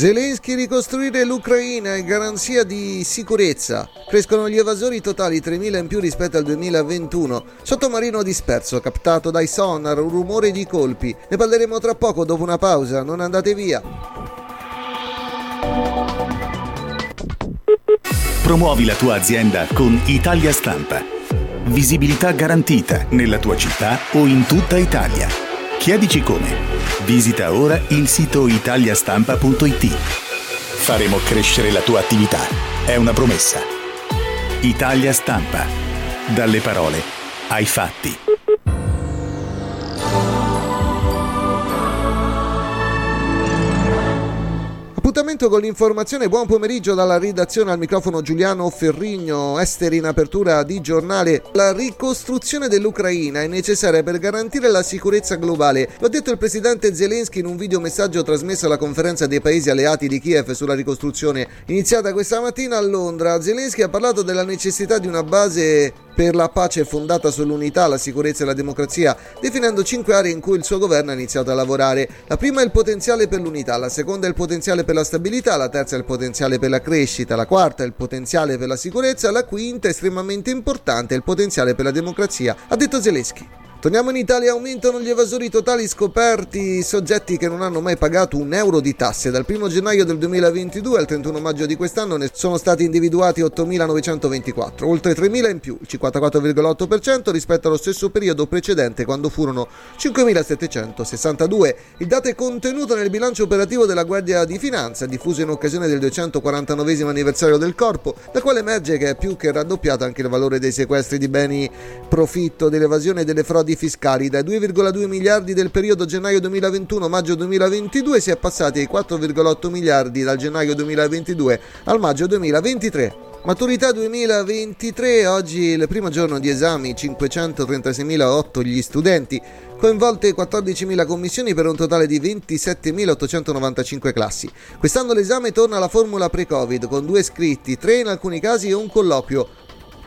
Zelensky ricostruire l'Ucraina è garanzia di sicurezza. Crescono gli evasori totali 3.000 in più rispetto al 2021. Sottomarino disperso, captato dai sonar, un rumore di colpi. Ne parleremo tra poco dopo una pausa, non andate via. Promuovi la tua azienda con Italia Stampa. Visibilità garantita nella tua città o in tutta Italia. Chiedici come. Visita ora il sito italiastampa.it. Faremo crescere la tua attività. È una promessa. Italia Stampa. Dalle parole ai fatti. Appuntamento con l'informazione, buon pomeriggio dalla redazione al microfono Giuliano Ferrigno, esteri in apertura di giornale. La ricostruzione dell'Ucraina è necessaria per garantire la sicurezza globale. Lo ha detto il presidente Zelensky in un videomessaggio trasmesso alla conferenza dei paesi alleati di Kiev sulla ricostruzione iniziata questa mattina a Londra. Zelensky ha parlato della necessità di una base per la pace fondata sull'unità, la sicurezza e la democrazia, definendo cinque aree in cui il suo governo ha iniziato a lavorare. La prima è il potenziale per l'unità, la seconda è il potenziale per la stabilità, la terza è il potenziale per la crescita, la quarta è il potenziale per la sicurezza, la quinta, estremamente importante, è il potenziale per la democrazia, ha detto Zelensky. Torniamo in Italia, aumentano gli evasori totali scoperti, soggetti che non hanno mai pagato un euro di tasse. Dal 1 gennaio del 2022 al 31 maggio di quest'anno ne sono stati individuati 8.924, oltre 3.000 in più, il 54,8% rispetto allo stesso periodo precedente quando furono 5.762. Il dato è contenuto nel bilancio operativo della Guardia di Finanza, diffuso in occasione del 249 anniversario del corpo, da quale emerge che è più che raddoppiato anche il valore dei sequestri di beni profitto, dell'evasione e delle frodi frodi fiscali. Dai 2,2 miliardi del periodo gennaio 2021-maggio 2022 si è passati ai 4,8 miliardi dal gennaio 2022 al maggio 2023. Maturità 2023, oggi il primo giorno di esami, 536.008 gli studenti, coinvolte 14.000 commissioni per un totale di 27.895 classi. Quest'anno l'esame torna alla formula pre-Covid con due iscritti, tre in alcuni casi e un colloquio.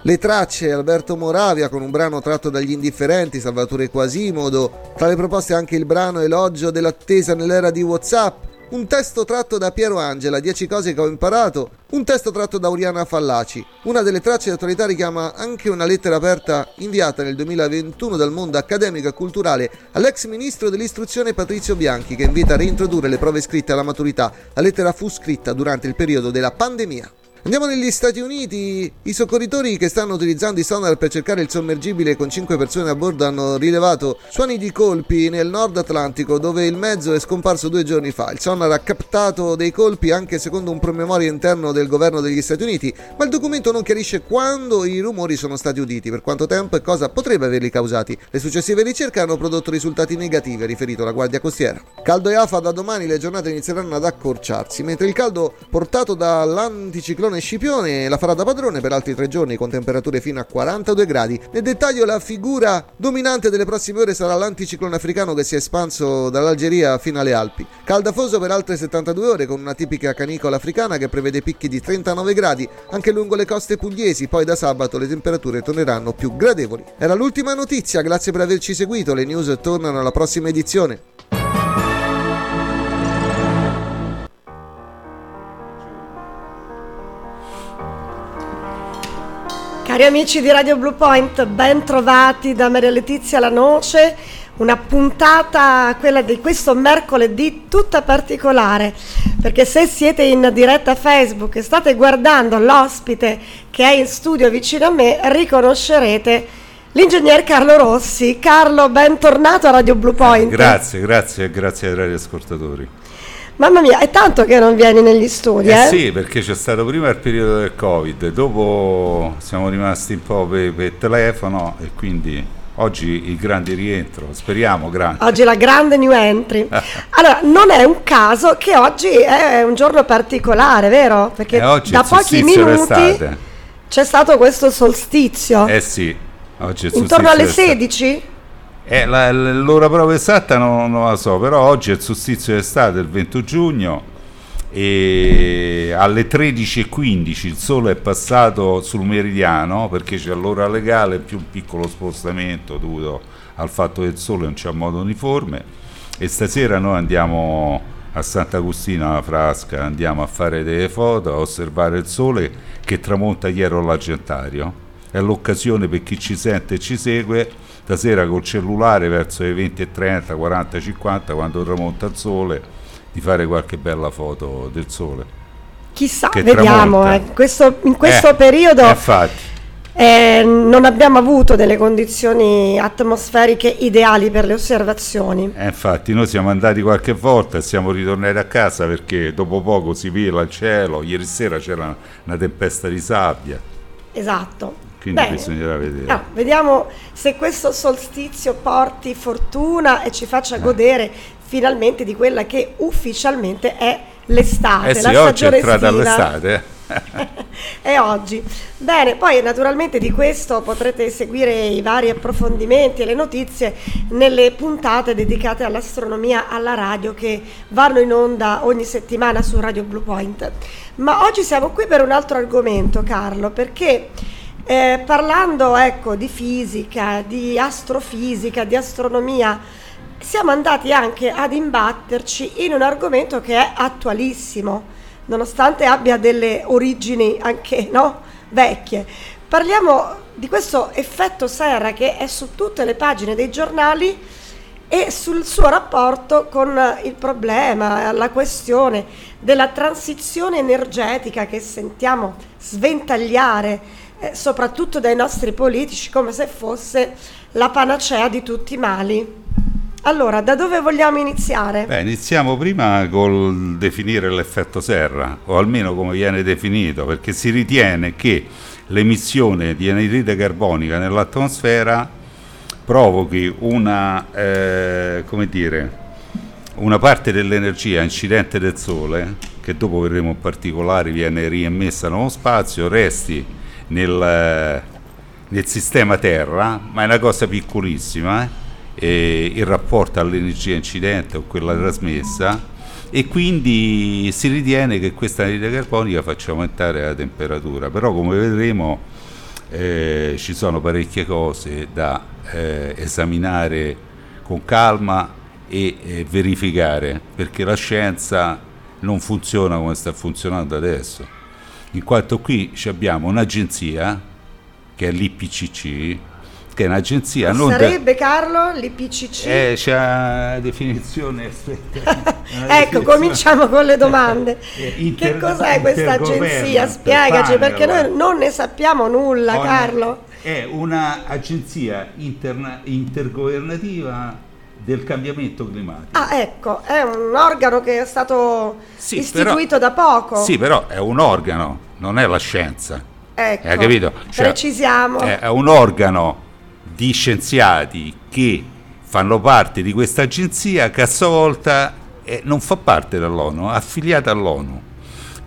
Le tracce Alberto Moravia con un brano tratto dagli indifferenti, Salvatore Quasimodo, tra le proposte anche il brano Elogio dell'attesa nell'era di Whatsapp, un testo tratto da Piero Angela, 10 cose che ho imparato, un testo tratto da Oriana Fallaci. Una delle tracce d'attualità richiama anche una lettera aperta inviata nel 2021 dal mondo accademico e culturale all'ex ministro dell'istruzione Patrizio Bianchi che invita a reintrodurre le prove scritte alla maturità. La lettera fu scritta durante il periodo della pandemia. Andiamo negli Stati Uniti. I soccorritori che stanno utilizzando i sonar per cercare il sommergibile con 5 persone a bordo hanno rilevato suoni di colpi nel nord Atlantico dove il mezzo è scomparso due giorni fa. Il sonar ha captato dei colpi anche secondo un promemoria interno del governo degli Stati Uniti, ma il documento non chiarisce quando i rumori sono stati uditi, per quanto tempo e cosa potrebbe averli causati. Le successive ricerche hanno prodotto risultati negativi, ha riferito la Guardia Costiera. Caldo e afa da domani le giornate inizieranno ad accorciarsi, mentre il caldo portato dall'anticiclone Simone Scipione la farà da padrone per altri tre giorni con temperature fino a 42 gradi. Nel dettaglio la figura dominante delle prossime ore sarà l'anticiclone africano che si è espanso dall'Algeria fino alle Alpi. Caldafoso per altre 72 ore con una tipica canicola africana che prevede picchi di 39 gradi anche lungo le coste pugliesi, poi da sabato le temperature torneranno più gradevoli. Era l'ultima notizia, grazie per averci seguito, le news tornano alla prossima edizione. Cari amici di Radio Blue Point, ben trovati da Maria Letizia La Noce, una puntata, quella di questo mercoledì, tutta particolare, perché se siete in diretta Facebook e state guardando l'ospite che è in studio vicino a me, riconoscerete l'ingegner Carlo Rossi. Carlo, bentornato a Radio Blue Point. Grazie, grazie, grazie ai radioascoltatori. Mamma mia, è tanto che non vieni negli studi, eh? eh? Sì, perché c'è stato prima il periodo del Covid, dopo siamo rimasti un po' per, per telefono e quindi oggi il grande rientro, speriamo grande. Oggi la grande new entry. allora, non è un caso che oggi è un giorno particolare, vero? Perché eh, da pochi minuti c'è stato questo solstizio. Eh sì, oggi è Intorno alle 16? Eh, la, l'ora proprio esatta non, non, la so, però oggi è il solstizio d'estate, il 20 giugno, e alle 13.15 il sole è passato sul meridiano perché c'è l'ora legale più un piccolo spostamento dovuto al fatto che il sole non c'è a modo uniforme e stasera noi andiamo a Sant'Agostino alla Frasca, andiamo a fare delle foto, a osservare il sole che tramonta dietro l'Argentario. È l'occasione per chi ci sente e ci segue, stasera col cellulare verso le 20.30, 40, 50, quando tramonta il sole, di fare qualche bella foto del sole. Chissà, Che vediamo. eh. Questo- in questo Eh, periodo infatti. eh, non abbiamo avuto delle condizioni atmosferiche ideali per le osservazioni. Eh, infatti noi siamo andati qualche volta e siamo ritornati a casa perché dopo poco si vela il cielo, ieri sera c'era una tempesta di sabbia, Esatto. Quindi Bene. bisognerà vedere. Ah, vediamo se questo solstizio porti fortuna e ci Eh. faccia godere finalmente di quella che ufficialmente è l'estate, eh sì, la oggi è entrata estiva. l'estate. eh. è oggi. Bene, poi naturalmente di questo potrete seguire i vari approfondimenti e le notizie nelle puntate dedicate all'astronomia alla radio che vanno in onda ogni settimana su Radio Blue Point. Ma oggi siamo qui per un altro argomento, Carlo, perché eh, parlando ecco, di fisica, di astrofisica, di astronomia, siamo andati anche ad imbatterci in un argomento che è attualissimo, nonostante abbia delle origini anche no, vecchie. Parliamo di questo effetto serra che è su tutte le pagine dei giornali e sul suo rapporto con il problema, la questione della transizione energetica che sentiamo sventagliare eh, soprattutto dai nostri politici come se fosse la panacea di tutti i mali. Allora, da dove vogliamo iniziare? Beh, iniziamo prima col definire l'effetto serra, o almeno come viene definito, perché si ritiene che l'emissione di anidride carbonica nell'atmosfera provochi una, eh, dire, una parte dell'energia incidente del Sole, che dopo vedremo in particolare viene riemmessa nello spazio, resti nel, nel sistema Terra, ma è una cosa piccolissima, eh, in rapporto all'energia incidente o quella trasmessa, e quindi si ritiene che questa anidride carbonica faccia aumentare la temperatura, però come vedremo eh, ci sono parecchie cose da eh, esaminare con calma e eh, verificare, perché la scienza non funziona come sta funzionando adesso, in quanto qui abbiamo un'agenzia che è l'IPCC, che è un'agenzia non da- Sarebbe Carlo l'IPCC? eh, c'è una definizione aspetta, una ecco, definizione- cominciamo con le domande. Eh, inter- che cos'è questa agenzia? Spiegaci, perché noi non ne sappiamo nulla, Carlo. È un'agenzia interna- intergovernativa del cambiamento climatico. Ah, ecco, è un organo che è stato Sì, istituito però- da poco. Sì, però è un organo, non è la scienza. Ecco, Hai capito? Cioè, precisiamo. È, è un organo di scienziati che fanno parte di questa agenzia che a sua volta eh, non fa parte dell'ONU, è affiliata all'ONU.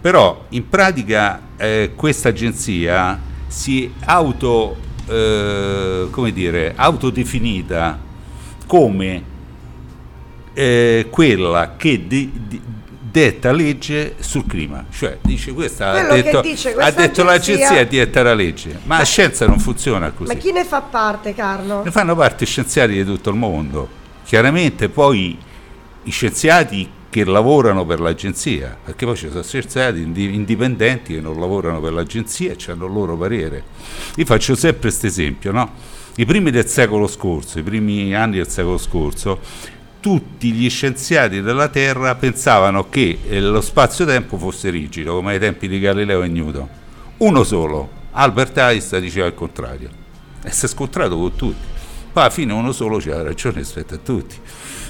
Però in pratica eh, questa agenzia si auto, eh, come dire, autodefinita come eh, quella che di- di- detta legge sul clima, cioè dice questa ha Quello che detto, dice ha detto agenzia- l'agenzia e detta la legge, ma la scienza non funziona così. Ma chi ne fa parte, Carlo? Ne fanno parte scienziati di tutto il mondo. Chiaramente poi i scienziati che lavorano per l'agenzia, perché poi ci sono scienziati indi- indipendenti che non lavorano per l'agenzia e hanno il loro parere. Io faccio sempre questo esempio, no? I primi del secolo scorso, i primi anni del secolo scorso, tutti gli scienziati della Terra pensavano che eh, lo spazio-tempo fosse rigido, come ai tempi di Galileo e Newton. Uno solo, Albert Einstein, diceva il contrario. E si è scontrato con tutti. Poi alla fine uno solo c'ha ragione rispetto a tutti.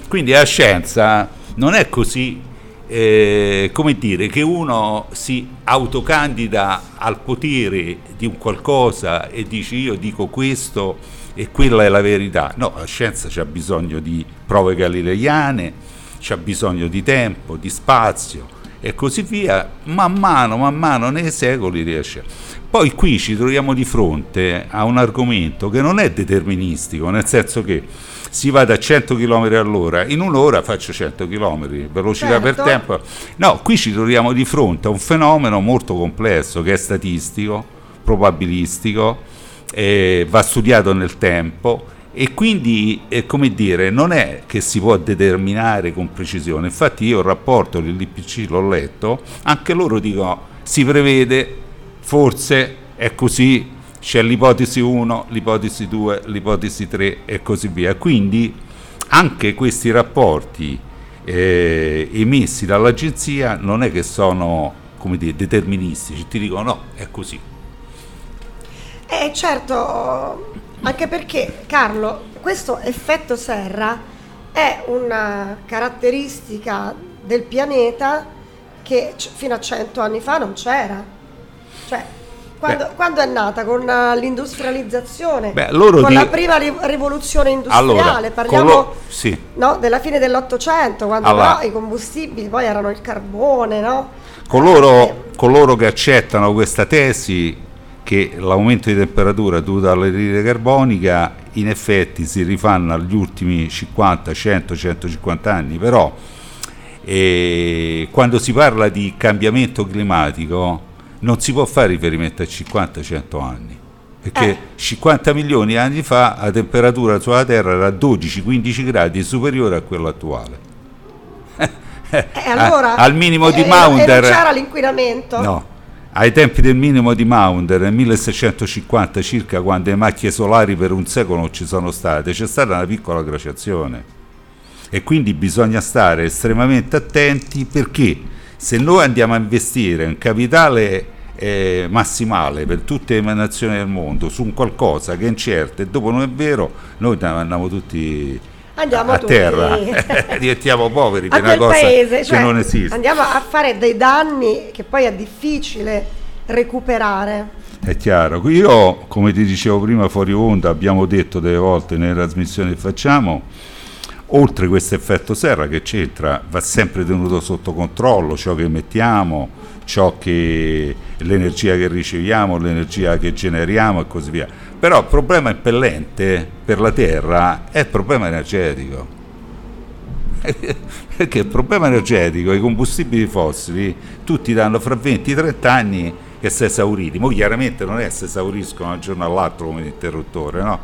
Quindi la scienza non è così, eh, come dire, che uno si autocandida al potere di un qualcosa e dice io dico questo e quella è la verità. No, la scienza c'ha bisogno di prove galileiane, c'ha bisogno di tempo, di spazio e così via, man mano, man mano nei secoli riesce. Poi qui ci troviamo di fronte a un argomento che non è deterministico, nel senso che si va da 100 km all'ora, in un'ora faccio 100 km, velocità per Certo. tempo. No, qui ci troviamo di fronte a un fenomeno molto complesso che è statistico, probabilistico, eh, va studiato nel tempo e quindi, eh, come dire, non è che si può determinare con precisione. Infatti io il rapporto dell'IPC l'ho letto, anche loro dicono si prevede, forse è così, c'è l'ipotesi 1, l'ipotesi 2, l'ipotesi 3 e così via. Quindi anche questi rapporti eh, emessi dall'agenzia non è che sono come dire, deterministici, ti dicono no, è così. Eh certo, anche perché Carlo, questo effetto serra è una caratteristica del pianeta che fino a cento anni fa non c'era. Cioè, quando, quando, è nata? Con uh, l'industrializzazione, Beh, con di... la prima ri- rivoluzione industriale, allora, parliamo lo... sì. no, della fine dell'Ottocento, quando allora. i combustibili poi erano il carbone. No? Coloro, eh. coloro che accettano questa tesi che l'aumento di temperatura dovuto all'anidride carbonica in effetti si rifanno agli ultimi 50, 100, 150 anni, però eh, quando si parla di cambiamento climatico non si può fare riferimento a 50-100 anni perché eh. 50 milioni di anni fa la temperatura sulla Terra era 12-15 gradi superiore a quella attuale. Eh, allora, al minimo di Maunder c'era l'inquinamento? No, ai tempi del minimo di Maunder nel 1650 circa quando le macchie solari per un secolo non ci sono state c'è stata una piccola glaciazione e quindi bisogna stare estremamente attenti perché se noi andiamo a investire un capitale eh, massimale per tutte le nazioni del mondo su un qualcosa che è incerto e dopo non è vero, noi andiamo tutti andiamo a tutti. terra, diventiamo poveri per una cosa paese, che cioè, non esiste. Andiamo a fare dei danni che poi è difficile recuperare. È chiaro, io come ti dicevo prima fuori onda abbiamo detto delle volte nelle trasmissioni che facciamo oltre questo effetto serra che c'entra, va sempre tenuto sotto controllo ciò che mettiamo, che, l'energia che riceviamo, l'energia che generiamo e così via. Però il problema impellente per la Terra è il problema energetico. Perché il problema energetico, i combustibili fossili, tutti danno fra 20 e 30 anni che si esauriti. Mo chiaramente non è si esauriscono da un giorno all'altro come interruttore, no?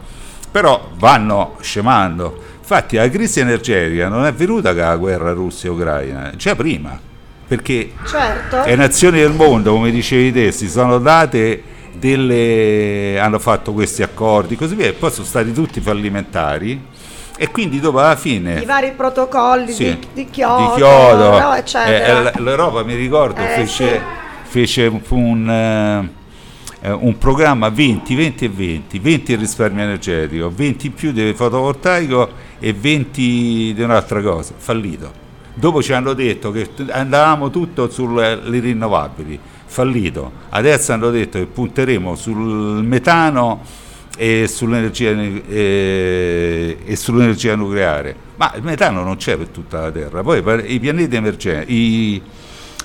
Però vanno scemando Infatti la crisi energetica non è venuta con la guerra Russia-Ucraina, già prima, perché certo. le nazioni del mondo, come dicevi te, si sono date delle... hanno fatto questi accordi, così via, e poi sono stati tutti fallimentari e quindi dopo alla fine i vari protocolli sì, di, di Kyoto, di Kyoto no, eh, l'Europa mi ricordo eh, fece, sì. fece un, eh, un programma 20, 20 e 20, 20 il risparmio energetico, 20 in più di fotovoltaico e 20 di un'altra cosa, fallito. Dopo ci hanno detto che andavamo tutto sulle rinnovabili, fallito. Adesso hanno detto che punteremo sul metano e sull'energia, eh, e sull'energia nucleare. Ma il metano non c'è per tutta la Terra. Poi i pianeti emergenti,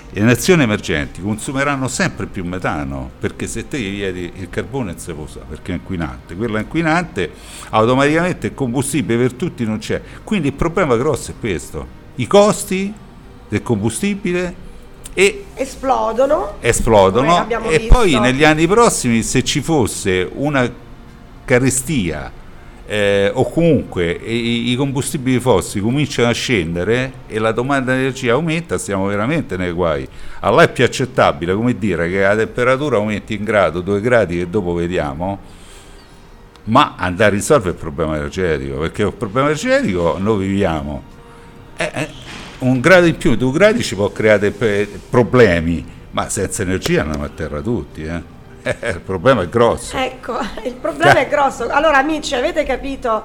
le nazioni emergenti consumeranno sempre più metano perché se te gli vieti il carbone non si può usare perché è inquinante, quello è inquinante automaticamente il combustibile per tutti non c'è. Quindi il problema grosso è questo, i costi del combustibile e esplodono, esplodono e visto. poi negli anni prossimi se ci fosse una carestia eh, o comunque i, i, combustibili fossili cominciano a scendere e la domanda di energia aumenta, stiamo veramente nei guai. Allora è più accettabile, come dire, che la temperatura aumenti in grado, due gradi che dopo vediamo, ma andare a risolvere il problema energetico, perché il problema energetico noi viviamo. Eh, eh, un grado in più, due gradi ci può creare problemi, ma senza energia andiamo a terra tutti. Eh. Eh, il problema è grosso. Ecco, il problema è grosso. Allora amici, avete capito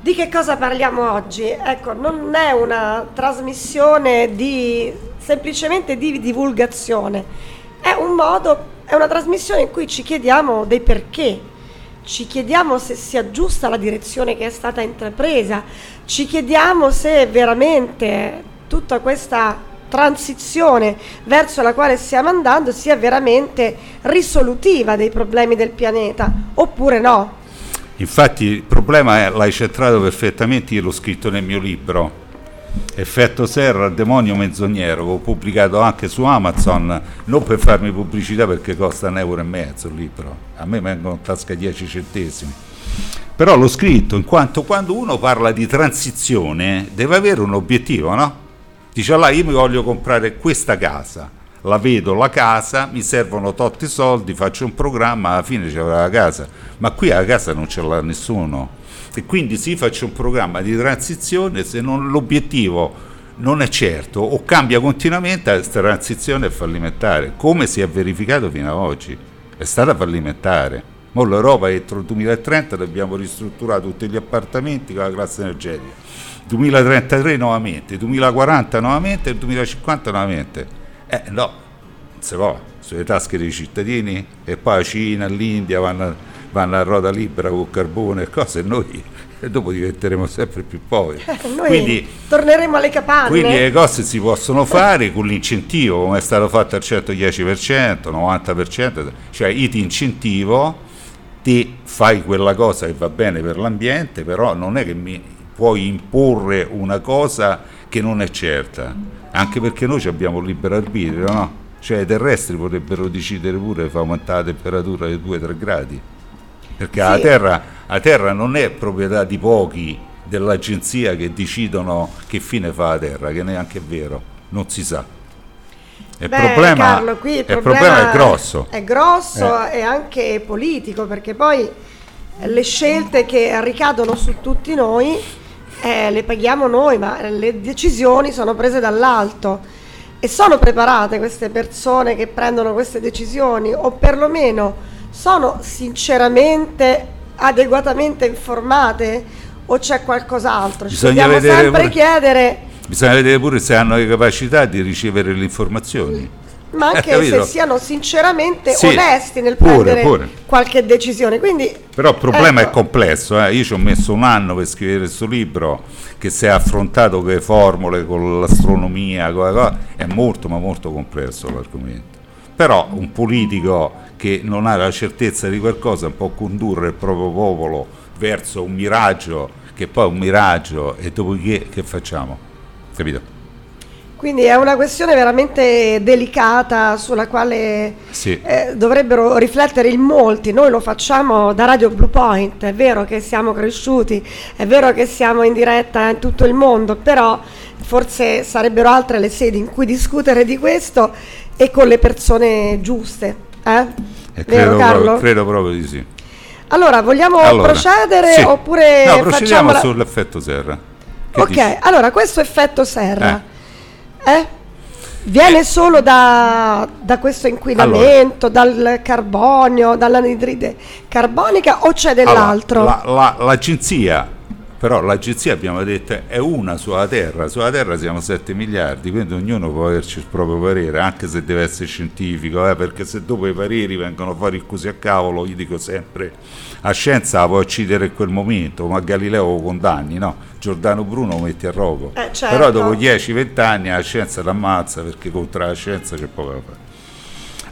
di che cosa parliamo oggi? Ecco, non è una trasmissione di semplicemente di divulgazione, è un modo, è una trasmissione in cui ci chiediamo dei perché, ci chiediamo se sia giusta la direzione che è stata intrapresa, ci chiediamo se veramente tutta questa transizione verso la quale stiamo andando sia veramente risolutiva dei problemi del pianeta, oppure no? Infatti il problema è, l'hai centrato perfettamente, io l'ho scritto nel mio libro, Effetto Serra, demonio menzognero, ho pubblicato anche su Amazon, non per farmi pubblicità perché costa un euro e mezzo il libro, a me vengono in tasca 10 centesimi Però l'ho scritto in quanto quando uno parla di transizione deve avere un obiettivo, no? Dice allora io mi voglio comprare questa casa, la vedo la casa, mi servono totti soldi, faccio un programma, alla fine c'è la casa, ma qui la casa non ce l'ha nessuno. E quindi si faccia un programma di transizione se non l'obiettivo non è certo o cambia continuamente, questa transizione è fallimentare, come si è verificato fino ad oggi, è stata fallimentare. Ora l'Europa entro il 2030 dobbiamo ristrutturare tutti gli appartamenti con la classe energetica. 2033 nuovamente, 2040 nuovamente e 2050 nuovamente. Eh no, non si può, sulle tasche dei cittadini e poi la Cina, l'India vanno, vanno a ruota libera con carbone e cose e noi e dopo diventeremo sempre più poveri. Eh, noi quindi, torneremo alle capanne. quindi le cose si possono fare con l'incentivo, come è stato fatto al 110%, 90%, cioè io ti incentivo, ti fai quella cosa che va bene per l'ambiente, però non è che mi puoi imporre una cosa che non è certa, anche perché noi abbiamo il libero arbitrio, no? Cioè i terrestri potrebbero decidere pure di far aumentare la temperatura di 2-3 gradi, perché la, Sì. terra, la terra non è proprietà di pochi dell'agenzia che decidono che fine fa la terra, che neanche è vero, non si sa. Il Beh, problema, Carlo, qui il il problema, problema è grosso. È grosso Eh. e anche politico, perché poi le scelte che ricadono su tutti noi eh, le paghiamo noi, ma le decisioni sono prese dall'alto. E sono preparate queste persone che prendono queste decisioni, o perlomeno sono sinceramente, adeguatamente informate, o c'è qualcos'altro? Ci Bisogna dobbiamo sempre pure- chiedere Bisogna vedere pure se hanno le capacità di ricevere le informazioni. Ma anche se Capito? siano sinceramente Sì, onesti nel pure, prendere pure. qualche decisione. Quindi, Però il problema ecco, è complesso, eh. io ci ho messo un anno per scrivere questo libro che si è affrontato con le formule, con l'astronomia, con la cosa, è molto ma molto complesso l'argomento. Però un politico che non ha la certezza di qualcosa può condurre il proprio popolo verso un miraggio, che poi è un miraggio, e dopodiché che facciamo? Capito? Quindi è una questione veramente delicata sulla quale Sì. eh, dovrebbero riflettere in molti. Noi lo facciamo da Radio Blue Point, è vero che siamo cresciuti, è vero che siamo in diretta in tutto il mondo, però forse sarebbero altre le sedi in cui discutere di questo e con le persone giuste. Eh? E Vero credo, credo proprio di sì. Allora, vogliamo Allora, procedere sì. oppure no, procediamo la... sull'effetto serra. Che Ok, dici? allora questo effetto serra eh, viene solo da, da questo inquinamento, dal carbonio, dall'anidride carbonica o c'è dell'altro? Allora, la- la- l'agenzia, però l'agenzia abbiamo detto è una sulla Terra, sulla Terra siamo 7 miliardi, quindi ognuno può averci il proprio parere, anche se deve essere scientifico, eh, perché se dopo i pareri vengono fuori così a cavolo, io dico sempre, a scienza la puoi uccidere in quel momento, ma Galileo lo condanni, no? Giordano Bruno lo metti a rogo, Eh, certo. però dopo 10-20 anni la scienza l'ammazza perché contro la scienza c'è poco da fare.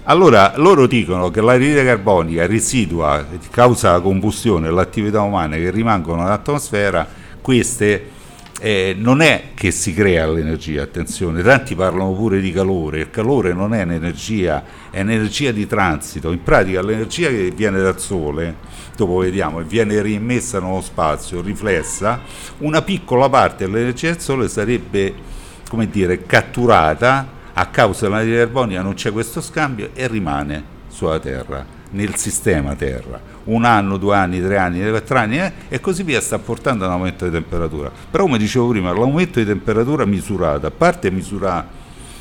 Allora, loro dicono che l'anidride carbonica residua, causa la combustione e l'attività umana che rimangono nell'atmosfera, queste eh, non è che si crea l'energia, attenzione, tanti parlano pure di calore, il calore non è un'energia, è un'energia di transito, in pratica l'energia che viene dal sole, dopo vediamo, e viene riemmessa nello spazio, riflessa, una piccola parte dell'energia del sole sarebbe, come dire, catturata a causa dell'anidride carbonica non c'è questo scambio e rimane sulla Terra, nel sistema Terra. Un anno, due anni, tre anni, quattro anni eh, e così via sta portando a un aumento di temperatura. Però come dicevo prima, l'aumento di temperatura misurato, a parte misurare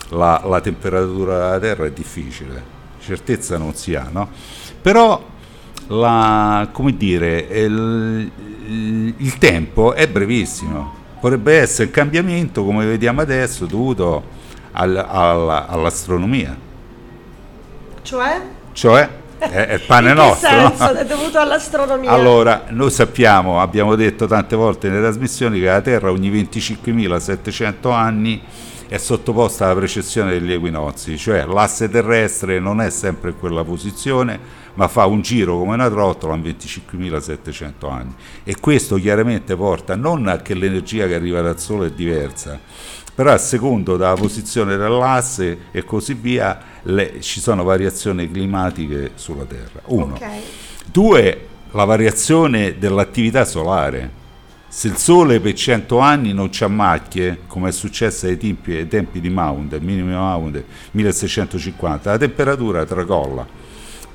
la, la temperatura della Terra è difficile, certezza non si ha, no? Però la, come dire, il- il tempo è brevissimo, potrebbe essere il cambiamento come vediamo adesso dovuto al- alla- all'astronomia, Cioè? cioè è, è il pane nostro. no? senso? È dovuto all'astronomia? Allora, noi sappiamo, abbiamo detto tante volte nelle trasmissioni che la Terra ogni 25.700 anni è sottoposta alla precessione degli equinozi, cioè l'asse terrestre non è sempre in quella posizione, ma fa un giro come una trottola in 25.700 anni. E questo chiaramente porta non a che l'energia che arriva dal Sole è diversa, però a secondo della posizione dell'asse e così via le- ci sono variazioni climatiche sulla Terra. Uno. Ok. Due, la variazione dell'attività solare. Se il Sole per 100 anni non c'ha macchie, come è successo ai tempi, ai tempi di Maunder, minimo Maunder 1650, la temperatura tracolla.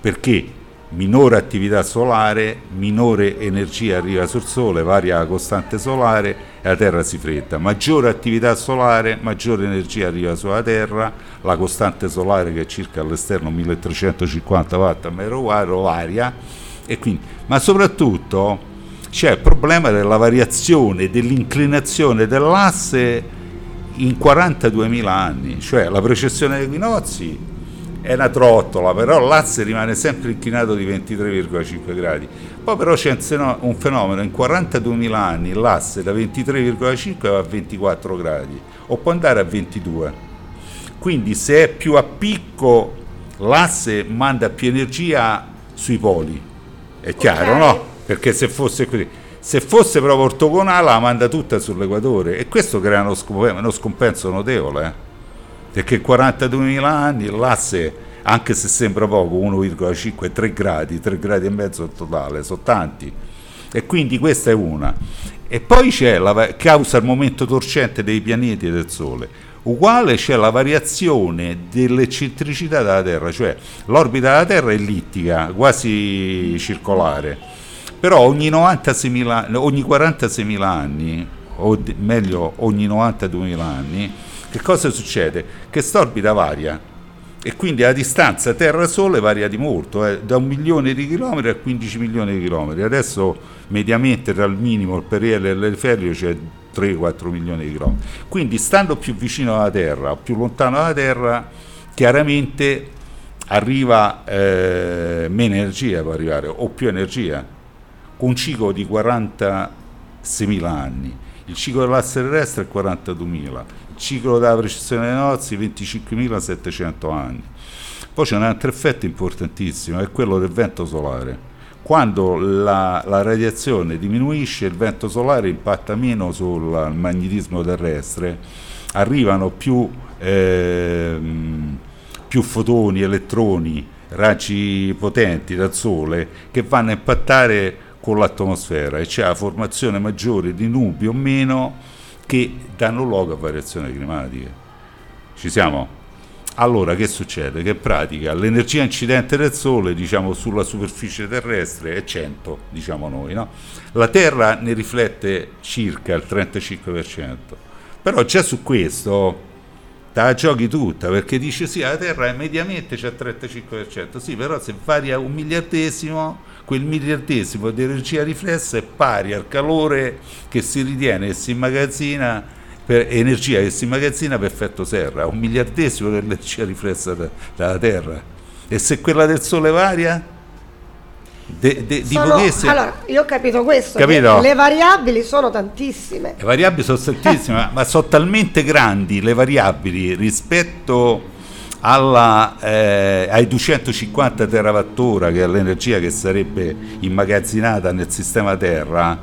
Perché? minore attività solare, minore energia arriva sul Sole, varia la costante solare la Terra si fredda. Maggiore attività solare, maggiore energia arriva sulla Terra, la costante solare che è circa all'esterno 1350 watt a quadro varia, e quindi, ma soprattutto c'è il problema della variazione dell'inclinazione dell'asse in 42.000 anni, cioè la precessione degli equinozi è una trottola, però l'asse rimane sempre inclinato di 23,5 gradi. Poi però c'è un fenomeno, in 42.000 anni l'asse da 23,5 va a 24 gradi, o può andare a 22. Quindi se è più a picco l'asse manda più energia sui poli, è chiaro okay. no? Perché se fosse così, se fosse proprio ortogonale la manda tutta sull'equatore e questo crea uno, scompenso notevole. Eh? Perché 42.000 anni l'asse anche se sembra poco 1,5 3 gradi 3 gradi e mezzo totale sono tanti. E quindi questa è una. E poi c'è la causa il momento torcente dei pianeti e del Sole. Uguale c'è la variazione dell'eccentricità della Terra cioè l'orbita della Terra è ellittica quasi circolare. Però ogni, 96.000, ogni 46.000 anni o meglio ogni 92.000 anni che cosa succede? Che quest'orbita varia e quindi la distanza Terra-Sole varia di molto, eh, da un milione di chilometri a 15 milioni di chilometri. Adesso mediamente tra il minimo, il periele e l'eriferio c'è 3-4 milioni di chilometri. Quindi stando più vicino alla Terra o più lontano dalla Terra, chiaramente arriva eh, meno energia può arrivare o più energia con un ciclo di 46.000 anni il ciclo dell'asse terrestre è 42.000 ciclo della precessione dei nozzi 25.700 anni. Poi c'è un altro effetto importantissimo, è quello del vento solare. Quando la, la radiazione diminuisce, il vento solare impatta meno sul magnetismo terrestre, arrivano più, eh, più fotoni, elettroni, raggi potenti dal Sole che vanno a impattare con l'atmosfera e c'è la formazione maggiore di nubi o meno che danno luogo a variazioni climatiche. Ci siamo? Allora che succede? Che in pratica l'energia incidente del Sole, diciamo, sulla superficie terrestre è 100, diciamo noi, no? La Terra ne riflette circa il 35%. Però già su questo te la giochi tutta, perché dice sì, la Terra mediamente c'è il 35%, sì, però se varia un miliardesimo quel miliardesimo di energia riflessa è pari al calore che si ritiene e si immagazzina per energia che si immagazzina per effetto serra, un miliardesimo dell'energia riflessa da, dalla Terra. E se quella del Sole varia? De, de, sono, allora, io ho capito questo, capito? le variabili sono tantissime. Le variabili sono tantissime, ma sono talmente grandi le variabili rispetto alla, eh, ai 250 terawattora che è l'energia che sarebbe immagazzinata nel sistema Terra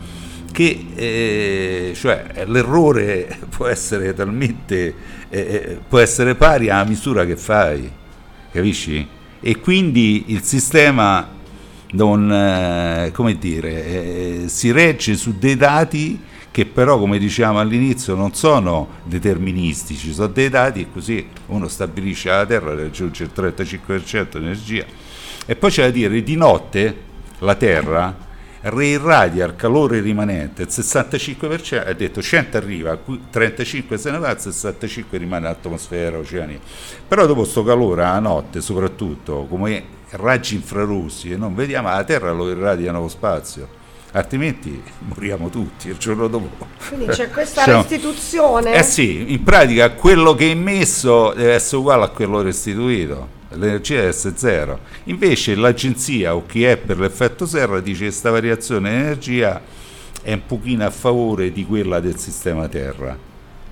che eh, cioè, l'errore può essere talmente eh, eh, può essere pari alla misura che fai capisci? e quindi il sistema non eh, come dire eh, si regge su dei dati che però come diciamo all'inizio non sono deterministici, sono dei dati e così uno stabilisce la Terra raggiunge il 35% di energia e poi c'è da dire di notte la Terra reirradia il calore rimanente, il 65%, ha detto 100 arriva, 35 se ne va, il 65 rimane atmosfera, oceani. Però dopo questo calore a notte, soprattutto come raggi infrarossi, e non vediamo la Terra lo irradiano lo spazio altrimenti moriamo tutti il giorno dopo. Quindi c'è questa cioè, restituzione. Eh sì, in pratica quello che è immesso deve essere uguale a quello restituito, l'energia deve essere zero. Invece l'agenzia o chi è per l'effetto serra dice che questa variazione di energia è un pochino a favore di quella del sistema Terra.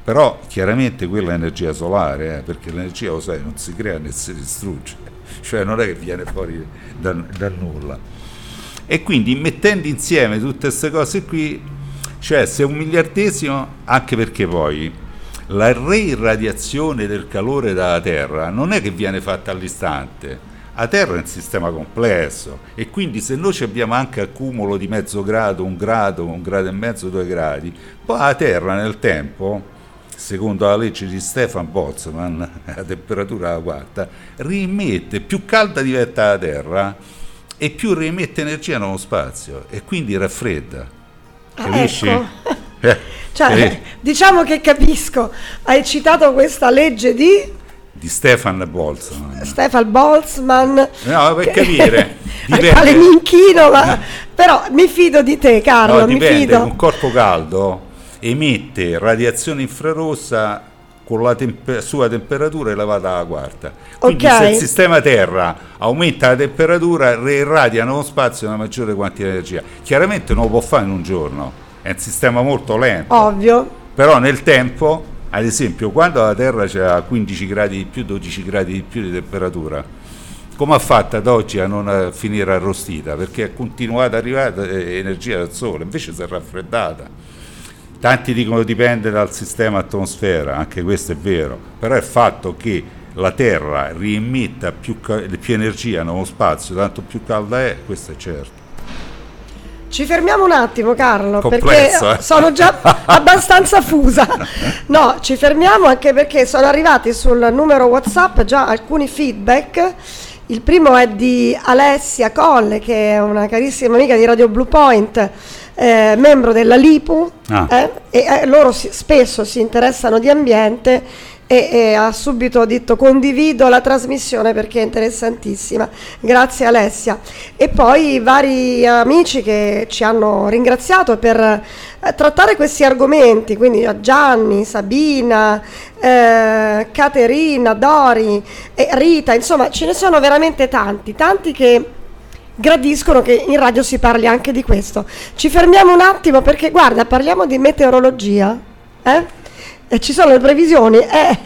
Però chiaramente quella è energia solare, eh, perché l'energia, lo sai, non si crea né si distrugge, cioè non è che viene fuori dal, dal nulla e quindi mettendo insieme tutte queste cose qui, cioè se un miliardesimo, anche perché poi la reirradiazione del calore dalla Terra non è che viene fatta all'istante, La Terra è un sistema complesso e quindi se noi abbiamo anche accumulo di mezzo grado, un grado, un grado e mezzo, due gradi, poi la Terra nel tempo, secondo la legge di Stefan Boltzmann, la temperatura quarta, rimette, più calda diventa la Terra e più rimette energia nello spazio e quindi raffredda. Ah, Capisci? ecco. Eh, Cioè, eh, diciamo che capisco. Hai citato questa legge di di Stefan Boltzmann. Stefan Boltzmann. No, per capire, dipende. quale mi inchino, ma però mi fido di te, Carlo, No, mi dipende, fido. un corpo caldo emette radiazione infrarossa con la tempe- sua temperatura elevata alla quarta. Quindi Ok. se il sistema Terra aumenta la temperatura, irradia nello spazio una maggiore quantità di energia. Chiaramente non lo può fare in un giorno, è un sistema molto lento. Ovvio. Però nel tempo, ad esempio, quando la Terra c'era 15 gradi di più, 12 gradi di più di temperatura, come ha fatto ad oggi a non eh, finire arrostita? Perché è continuata ad arrivare eh, energia dal Sole, invece si è raffreddata. Tanti dicono dipende dal sistema atmosfera, anche questo è vero, però il fatto che la Terra riemetta più, più energia nello spazio, tanto più calda è, questo è certo. Ci fermiamo un attimo, Carlo, Complesso, perché eh. sono già abbastanza fusa. No, ci fermiamo anche perché sono arrivati sul numero WhatsApp già alcuni feedback. Il primo è di Alessia Colle, che è una carissima amica di Radio Blue Point, eh, membro della LIPU, Ah. eh, e eh, loro si- spesso si interessano di ambiente e, e ha subito detto condivido la trasmissione perché è interessantissima. Grazie Alessia. E poi vari amici che ci hanno ringraziato per eh, trattare questi argomenti, quindi a Gianni, Sabina, eh, Caterina, Dori Rita, insomma ce ne sono veramente tanti, tanti che gradiscono che in radio si parli anche di questo. Ci fermiamo un attimo perché guarda, parliamo di meteorologia, eh? E ci sono le previsioni, è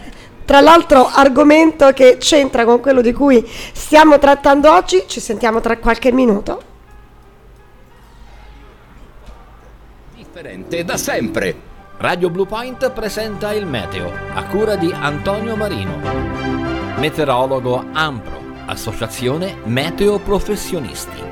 tra l'altro argomento che c'entra con quello di cui stiamo trattando oggi, ci sentiamo tra qualche minuto. Differente da sempre. Radio Blue Point presenta il meteo a cura di Antonio Marino, meteorologo Ampro, associazione Meteo Professionisti.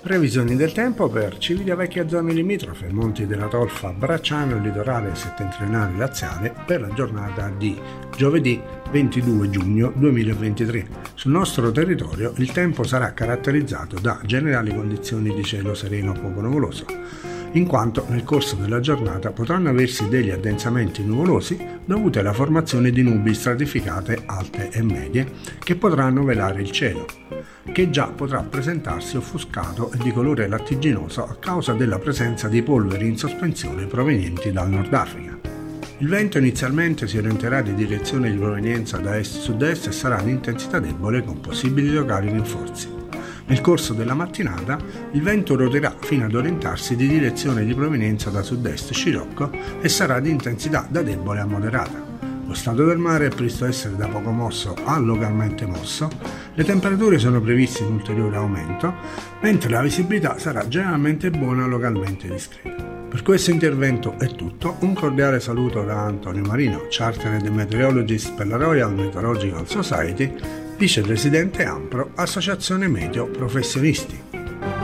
Previsioni del tempo per Civitavecchia zone limitrofe, Monti della Tolfa, Bracciano litorale settentrionale laziale per la giornata di giovedì 22 giugno 2023. Sul nostro territorio il tempo sarà caratterizzato da generali condizioni di cielo sereno poco nuvoloso, in quanto nel corso della giornata potranno aversi degli addensamenti nuvolosi dovuti alla formazione di nubi stratificate alte e medie che potranno velare il cielo che già potrà presentarsi offuscato e di colore lattiginoso a causa della presenza di polveri in sospensione provenienti dal Nord Africa. Il vento inizialmente si orienterà di direzione di provenienza da est-sud-est e sarà di intensità debole con possibili locali rinforzi. Nel corso della mattinata il vento roterà fino ad orientarsi di direzione di provenienza da sud-est scirocco e sarà di intensità da debole a moderata. Lo stato del mare è previsto essere da poco mosso a localmente mosso, le temperature sono previste in ulteriore aumento, mentre la visibilità sarà generalmente buona localmente discreta. Per questo intervento è tutto, un cordiale saluto da Antonio Marino, Chartered Meteorologist per la Royal Meteorological Society, vicepresidente Ampro, Associazione Meteo Professionisti.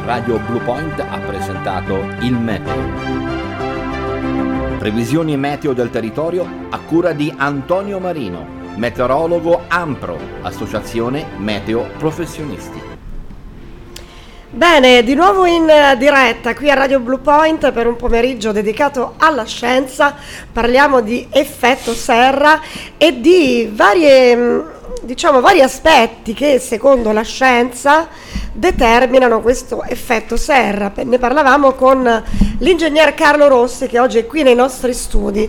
Radio Blue Point ha presentato il meteo. Previsioni meteo del territorio a cura di Antonio Marino, meteorologo Ampro, associazione Meteo Professionisti. Bene, di nuovo in diretta qui a Radio Blue Point per un pomeriggio dedicato alla scienza. Parliamo di effetto serra e di varie, mh, diciamo, vari aspetti che secondo la scienza determinano questo effetto serra. Ne parlavamo con l'ingegner Carlo Rossi che oggi è qui nei nostri studi.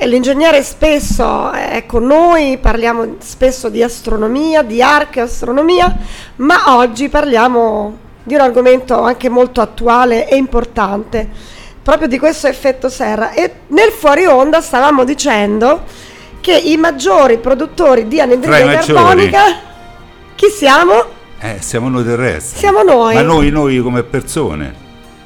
L'ingegnere spesso è con noi, parliamo spesso di astronomia, di archeastronomia, ma oggi parliamo di un argomento anche molto attuale e importante, proprio di questo effetto serra. E nel fuori onda stavamo dicendo che i maggiori produttori di anidride carbonica, chi siamo? Eh, siamo noi terrestri. Siamo noi. Ma noi, noi come persone.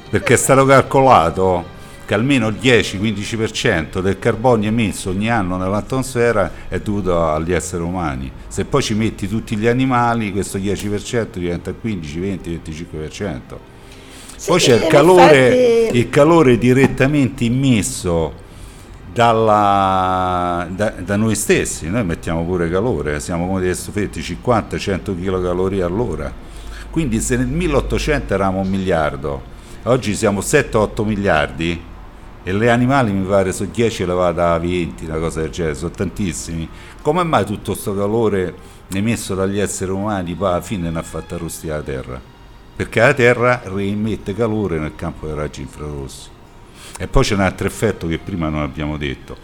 Perché è stato calcolato che almeno il 10-15% del carbonio emesso ogni anno nell'atmosfera è dovuto agli esseri umani. Se poi ci metti tutti gli animali, questo 10% diventa 15, 20, 25%. Poi c'è il calore, effetti... il calore direttamente immesso dalla, da, da, noi stessi, noi mettiamo pure calore, siamo come dei stufetti 50-100 kcal all'ora. Quindi se nel 1800 eravamo un miliardo, oggi siamo 7-8 miliardi, e le animali mi pare sono 10 elevata a 20, una cosa del genere, sono tantissimi. Come mai tutto questo calore emesso dagli esseri umani poi alla fine ne ha fatto arrostire la Terra? Perché la Terra reimette calore nel campo dei raggi infrarossi. E poi c'è un altro effetto che prima non abbiamo detto.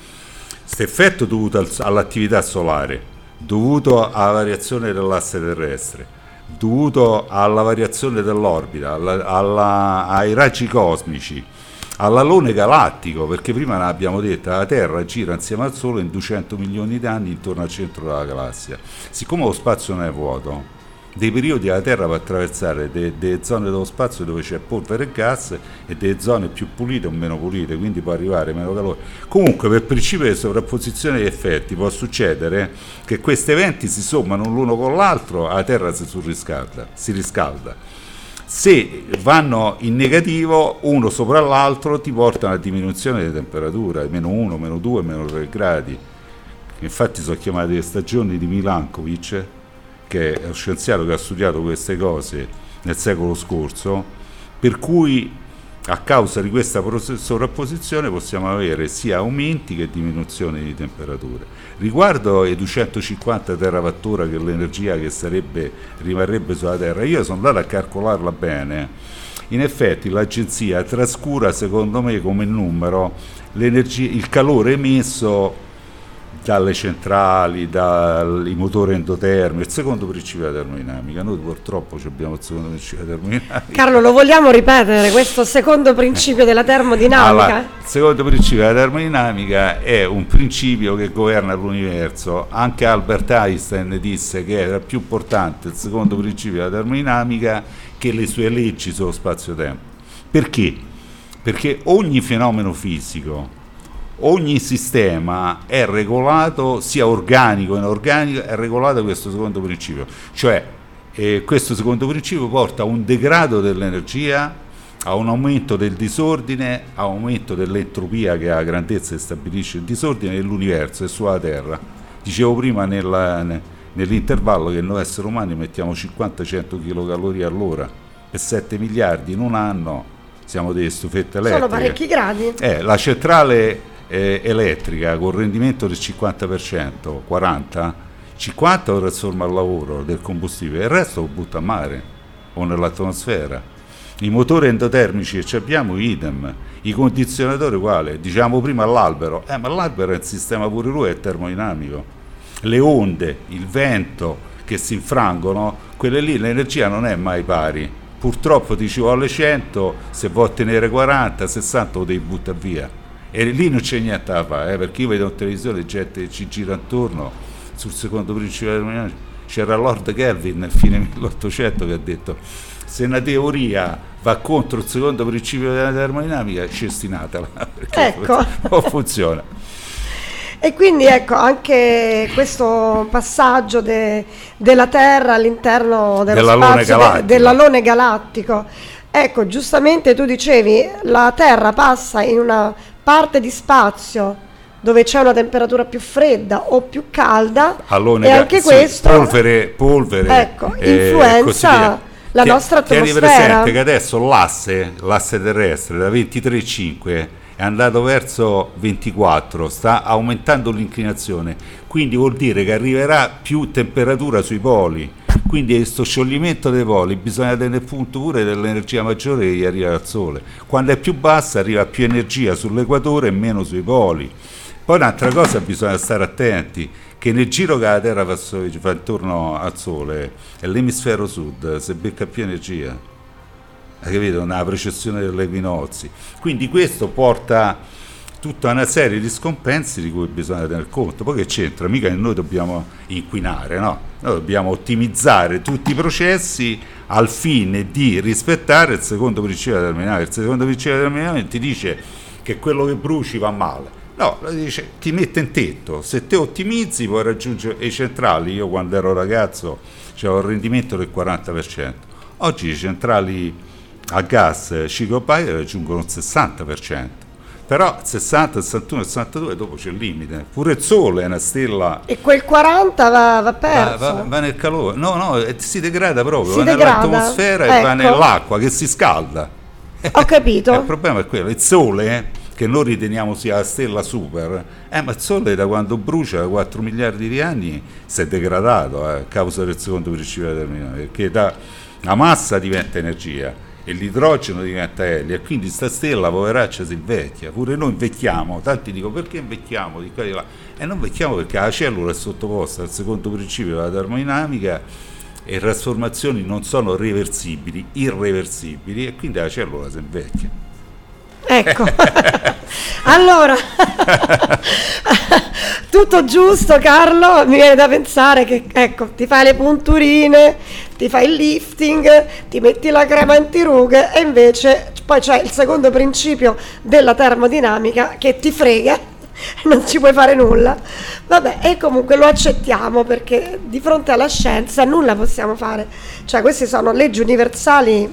Questo effetto dovuto all'attività solare, dovuto alla variazione dell'asse terrestre, dovuto alla variazione dell'orbita, alla, alla, ai raggi cosmici, all'alone galattico, perché prima l'abbiamo detto, la Terra gira insieme al Sole in 200 milioni di anni intorno al centro della galassia. Siccome lo spazio non è vuoto, dei periodi la Terra va a attraversare delle zone dello spazio dove c'è polvere e gas e delle zone più pulite o meno pulite, quindi può arrivare meno calore. Comunque per principio di sovrapposizione di effetti può succedere che questi eventi si sommano l'uno con l'altro, la Terra si surriscalda, si riscalda se vanno in negativo uno sopra l'altro ti porta a una diminuzione di temperatura, meno 1, meno 2, meno 3 gradi. Infatti sono chiamate le stagioni di Milankovic, che è uno scienziato che ha studiato queste cose nel secolo scorso, per cui a causa di questa sovrapposizione possiamo avere sia aumenti che diminuzioni di temperature. Riguardo ai 250 terawattora che è l'energia che sarebbe, rimarrebbe sulla Terra, io sono andato a calcolarla bene. In effetti l'agenzia trascura secondo me come numero il calore emesso dalle centrali, dai motori endotermi, il secondo principio della termodinamica. Noi purtroppo abbiamo il secondo principio della termodinamica. Carlo, lo vogliamo ripetere questo secondo principio della termodinamica? Allora, il secondo principio della termodinamica è un principio che governa l'universo. Anche Albert Einstein disse che era più importante il secondo principio della termodinamica che le sue leggi sullo spazio-tempo. Perché? Perché ogni fenomeno fisico ogni sistema è regolato, sia organico che inorganico, è regolato da questo secondo principio. Cioè, eh, questo secondo principio porta a un degrado dell'energia, a un aumento del disordine, a un aumento dell'entropia che la grandezza che stabilisce il disordine nell'universo e sulla Terra. Dicevo prima nella, nell'intervallo che noi esseri umani mettiamo 50-100 kcal all'ora per 7 miliardi in un anno siamo delle stufette elettriche. Sono parecchi gradi. Eh, la centrale eh, elettrica con rendimento del 50%, 40%, 50% lo trasforma al lavoro del combustibile, il resto lo butta a mare o nell'atmosfera. I motori endotermici che abbiamo, idem. I condizionatori uguali. Diciamo prima l'albero, eh, ma l'albero è un sistema pure lui, è termodinamico. Le onde, il vento che si infrangono, quelle lì l'energia non è mai pari. Purtroppo ti ci vuole 100, se vuoi ottenere 40, 60 lo devi buttare via e lì non c'è niente da fare, eh, perché io vedo in televisione gente ci gira attorno sul secondo principio termodinamico. C'era Lord Kelvin nel fine 1800 che ha detto se una teoria va contro il secondo principio della termodinamica, cestinatela, perché ecco. non funziona. E quindi ecco anche questo passaggio de, della Terra all'interno dello dell'alone spazio galattico. De, dell'alone galattico. Ecco, giustamente tu dicevi la Terra passa in una parte di spazio dove c'è una temperatura più fredda o più calda Allora, e anche sì, questo polvere, polvere ecco, influenza la Ti- nostra Tieni atmosfera. presente che adesso l'asse, l'asse terrestre da 23,5 è andato verso 24, sta aumentando l'inclinazione, quindi vuol dire che arriverà più temperatura sui poli. Quindi questo scioglimento dei poli bisogna tenere punto pure dell'energia maggiore che gli arriva dal Sole. Quando è più bassa arriva più energia sull'equatore e meno sui poli. Poi un'altra cosa bisogna stare attenti, che nel giro che la Terra fa, fa intorno al Sole, l'emisfero sud, si becca più energia. Capito? Una precessione degli equinozi. Quindi questo porta tutta una serie di scompensi di cui bisogna tener conto. Poi che c'entra? Mica che noi dobbiamo inquinare, no? Noi dobbiamo ottimizzare tutti i processi al fine di rispettare il secondo principio della terminale. Il secondo principio della terminale ti dice che quello che bruci va male. No, dice, ti mette in tetto, se te ottimizzi puoi raggiungere i centrali, io quando ero ragazzo c'avevo un rendimento del 40%, oggi i centrali a gas Cicopai raggiungono il 60%. Però 60, 61, 62 dopo c'è il limite. Pure il sole è una stella. E quel 40 va, va perso. Va, va, va, nel calore. No, no, si degrada proprio, si va degrada. nell'atmosfera ecco. e va nell'acqua che si scalda. Ho capito. il problema è quello, il sole, che noi riteniamo sia la stella super, eh, ma il sole da quando brucia da 4 miliardi di anni si è degradato eh, a causa del secondo principio terminale, perché da, la massa diventa energia e l'idrogeno diventa elio e quindi sta stella poveraccia si invecchia. Pure noi invecchiamo tanti dicono perché invecchiamo di qua e di là? E non invecchiamo perché la cellula è sottoposta al secondo principio della termodinamica e trasformazioni non sono reversibili irreversibili e quindi la cellula si invecchia. Ecco, allora, tutto giusto Carlo, mi viene da pensare che ecco, ti fai le punturine, ti fai il lifting, ti metti la crema antirughe e invece poi c'è il secondo principio della termodinamica che ti frega non ci puoi fare nulla. Vabbè, e comunque lo accettiamo perché di fronte alla scienza nulla possiamo fare. Cioè, queste sono leggi universali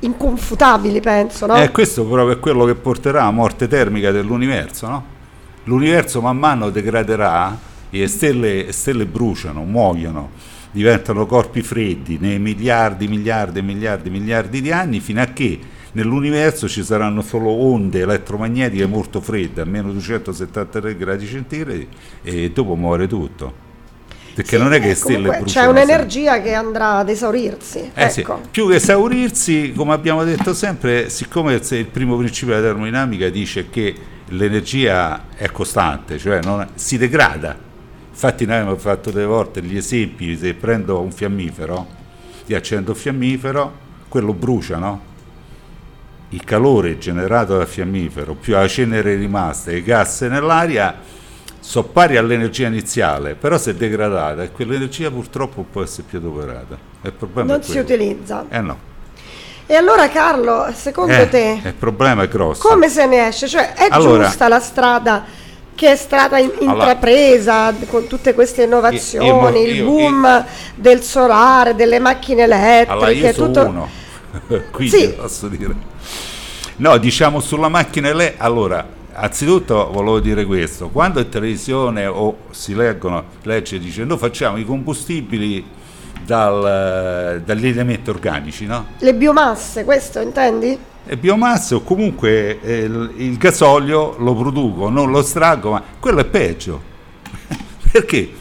inconfutabili, penso, no? E questo proprio è quello che porterà a morte termica dell'universo, no? L'universo man mano degraderà, le stelle, stelle bruciano, muoiono, diventano corpi freddi nei miliardi, miliardi, miliardi, miliardi di anni fino a che nell'universo ci saranno solo onde elettromagnetiche molto fredde, a meno 273 gradi centigradi, e dopo muore tutto. Perché Sì, non è che le stelle bruciano. C'è sempre. un'energia che andrà ad esaurirsi. Eh sì, ecco. più che esaurirsi, come abbiamo detto sempre, siccome il il primo principio della termodinamica dice che l'energia è costante, cioè non- si degrada. Infatti noi abbiamo fatto delle volte gli esempi, se prendo un fiammifero, ti accendo il fiammifero, quello brucia, no? Il calore generato dal fiammifero più la cenere rimasta e i gas nell'aria sono pari all'energia iniziale, però se è degradata e quell'energia purtroppo può essere più adoperata. Il problema Non si utilizza. Eh no. E allora Carlo, secondo Eh, te, Il problema è grosso. come se ne esce? Cioè, è Allora- giusta la strada che è stata in- intrapresa con tutte queste innovazioni, Io- il io- boom del solare, delle macchine elettriche, Allora io sono tutto... uno, quindi Sì. posso dire. No, diciamo sulla macchina lei, allora, anzitutto volevo dire questo, quando in televisione o si leggono, legge dice noi facciamo i combustibili dal- dagli elementi organici, no? Le biomasse, questo intendi? E biomasse o comunque eh, il, gasolio lo produco, non lo estraggo, ma quello è peggio. Perché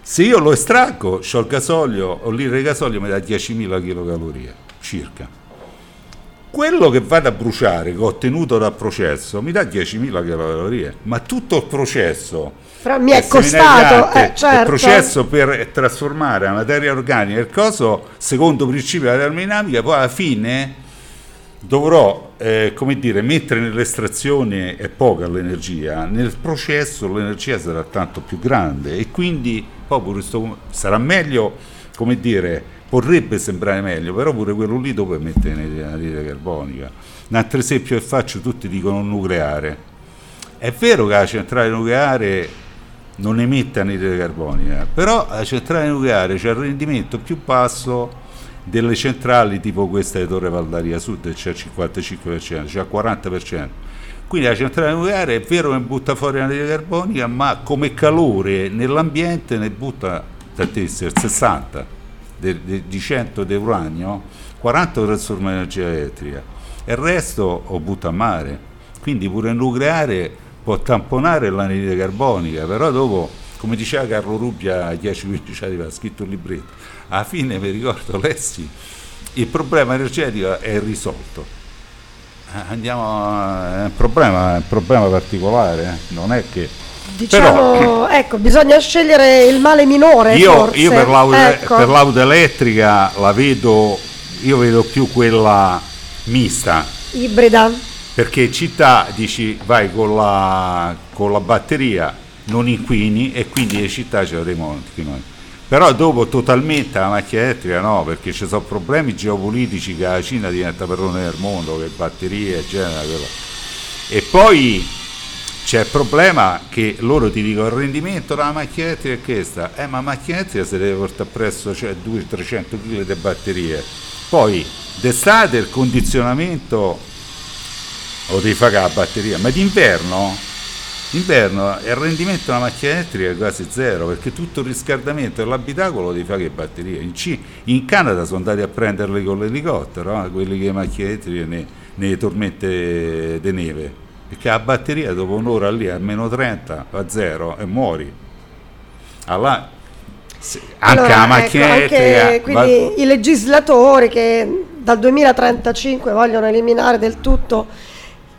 se io lo estraggo, ho il gasolio, o litro di gasolio mi dà 10.000 kcal circa. Quello che vado a bruciare, che ho ottenuto dal processo, mi dà 10.000 kcal, ma tutto il processo Però mi è costato, eh, certo. il processo per trasformare la materia organica il coso, secondo principio della termodinamica, poi alla fine dovrò eh, come dire, mettere nell'estrazione poca l'energia, nel processo l'energia sarà tanto più grande e quindi poi sarà meglio, come dire, potrebbe sembrare meglio, però pure quello lì dove mette l'anidride carbonica. Un altro esempio che faccio, tutti dicono nucleare. È vero che la centrale nucleare non emette anidride carbonica, però la centrale nucleare c'è il rendimento più basso delle centrali tipo questa di Torre Valdaria Sud, c'è il 55%, c'è il 40%. Quindi la centrale nucleare è vero che butta fuori l'anidride carbonica, ma come calore nell'ambiente ne butta tantissimo, il 60 de- de- di 100 di uranio, 40 lo trasforma in energia elettrica e il resto lo butta a mare. Quindi pure il nucleare può tamponare l'anidride carbonica, però dopo, come diceva Carlo Rubbia 10-15 anni fa, ha scritto un libretto, alla fine mi ricordo lessi, il problema energetico è risolto. Eh, Andiamo, è un problema, è un problema particolare, eh. non è che... Diciamo, ecco, bisogna scegliere il male minore. Io, io per, l'auto, Ecco. per l'auto elettrica la vedo, io vedo più quella mista, Ibrida. perché città dici vai con la, con la batteria, non inquini e quindi le città ce l'avremo anche noi. Però dopo totalmente la macchina elettrica no, perché ci sono problemi geopolitici che la Cina diventa padrone del mondo, che batterie, eccetera. E poi c'è il problema che loro ti dicono il rendimento della macchina elettrica è questa, eh ma la macchina elettrica si deve portare presso cioè 200-300 kg di batterie. Poi d'estate il condizionamento lo devi fare la batteria, ma d'inverno, d'inverno il rendimento della macchina elettrica è quasi zero perché tutto il riscaldamento dell'abitacolo fare con le batterie. In, C- in Canada sono andati a prenderle con l'elicottero, eh, quelli che le macchine elettriche nei, nei tormenti di neve perché la batteria dopo un'ora lì a meno 30 va a zero e muori. Allora, se- anche Allora, la macchina ecco, anche elettrica va- quindi i legislatori che dal 2035 vogliono eliminare del tutto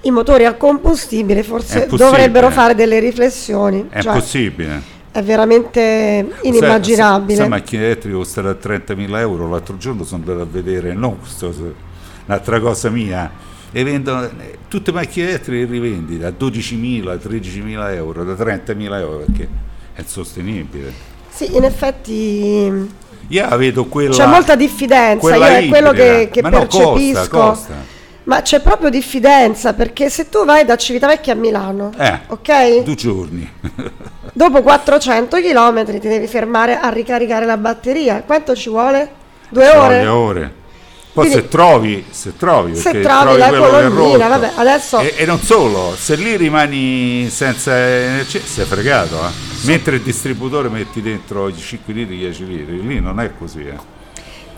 i motori a combustibile forse dovrebbero fare delle riflessioni. è Cioè, possibile. è veramente inimmaginabile. Questa macchina elettrica costerà 30.000 euro. L'altro giorno sono andato a vedere, no, questo, un'altra cosa mia. E vendono eh, tutte macchine elettriche in rivendita a 12.000, 13.000 euro, da 30.000 euro perché è insostenibile. Sì, in effetti Io vedo quella. c'è molta diffidenza, io è quello che, che Ma no, costa, percepisco. costa. Ma c'è proprio diffidenza perché se tu vai da Civitavecchia a Milano, Eh, ok? due giorni. Dopo 400 km ti devi fermare a ricaricare la batteria. Quanto ci vuole? Due Ci ore? vogliono ore. Poi Quindi- se trovi, se trovi, Se perché trovi la colonnina, vabbè, adesso- E, e non solo, se lì rimani senza energia, sei fregato. eh. Mentre il distributore metti dentro i 5 litri, 10 litri, lì non è così. eh.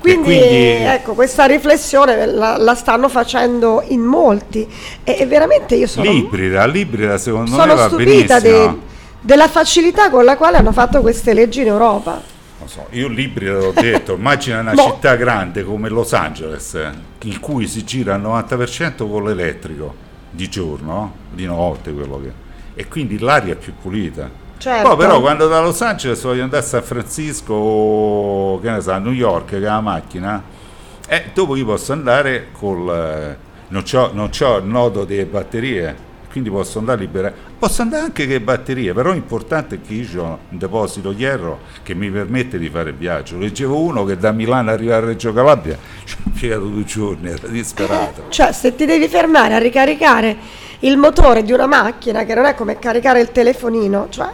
Quindi, quindi- ecco, questa riflessione la, la stanno facendo in molti e, e veramente io sono, L'ibrida, l'ibrida secondo me sono va stupita de- della facilità con la quale hanno fatto queste leggi in Europa. Non so, io l'ibrida l'ho detto, immagina una No. città grande come Los Angeles, eh, in cui si gira al 90% con l'elettrico, di giorno, di notte quello che e quindi l'aria è più pulita. Certo. Poi però quando da Los Angeles voglio andare a San Francisco o che ne so, a New York con la macchina, eh, dopo io posso andare col... eh, non c'ho, non c'ho il nodo delle batterie, quindi posso andare libera. Posso andare anche con le batterie, però l'importante è che io ho un deposito hierro che mi permette di fare il viaggio. Leggevo uno che da Milano arriva a Reggio Calabria, ci ha impiegato due giorni, era disperato. Cioè, se ti devi fermare a ricaricare il motore di una macchina, che non è come caricare il telefonino, cioè,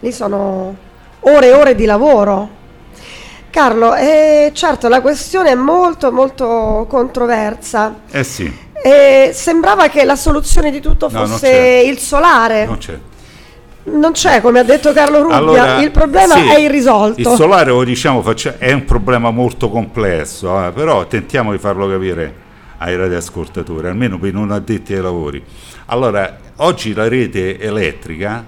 lì sono ore e ore di lavoro. Carlo, eh, certo, la questione è molto, molto controversa. Eh sì, E sembrava che la soluzione di tutto No, fosse il solare. non c'è. Non c'è, come ha detto Carlo Rubbia, il problema sì, è irrisolto. Il solare, lo diciamo, è un problema molto complesso, eh, però tentiamo di farlo capire ai radioascoltatori, almeno per i non addetti ai lavori. Allora, oggi la rete elettrica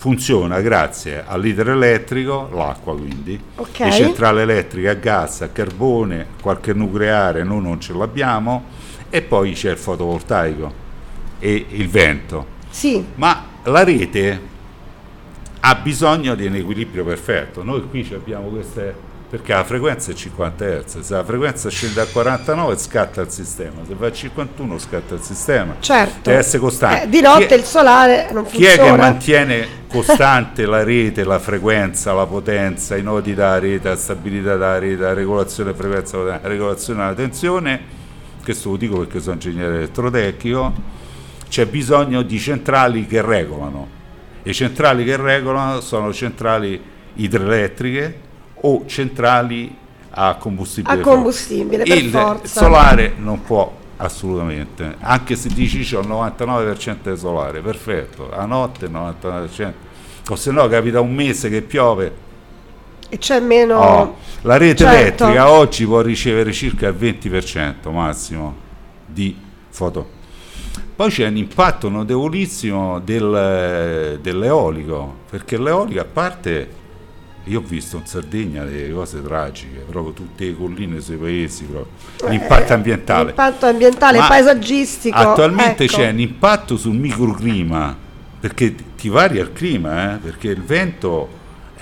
funziona grazie all'idroelettrico, l'acqua quindi, Ok. le centrali elettriche a gas, a carbone, qualche nucleare, noi non ce l'abbiamo, e poi c'è il fotovoltaico e il vento. Sì, Ma la rete ha bisogno di un equilibrio perfetto. Noi qui abbiamo queste perché la frequenza è 50 Hz, se la frequenza scende a 49 scatta il sistema, se va a 51 scatta il sistema. certo. Deve essere costante. Eh, di notte Chi è- il solare non chi è funziona. che mantiene costante la rete, la frequenza, la potenza, i nodi della rete, la stabilità della rete, la regolazione della frequenza, la regolazione della tensione? Questo lo dico perché sono ingegnere elettrotecnico. C'è bisogno di centrali che regolano. Le centrali che regolano sono centrali idroelettriche o centrali a combustibile. A combustibile, per il forza. solare non può assolutamente, anche se dici c'ho il 99% di solare, perfetto, a notte il 99%, o se no capita un mese che piove, E c'è meno... oh, la rete certo. elettrica oggi può ricevere circa il 20% massimo di foto. Poi c'è un impatto notevolissimo del- dell'eolico, perché l'eolico a parte, io ho visto in Sardegna delle cose tragiche, proprio tutte le colline sui paesi, proprio. l'impatto ambientale. L'impatto ambientale, Ma paesaggistico. Attualmente ecco. c'è un impatto sul microclima, perché ti varia il clima, eh, perché il vento,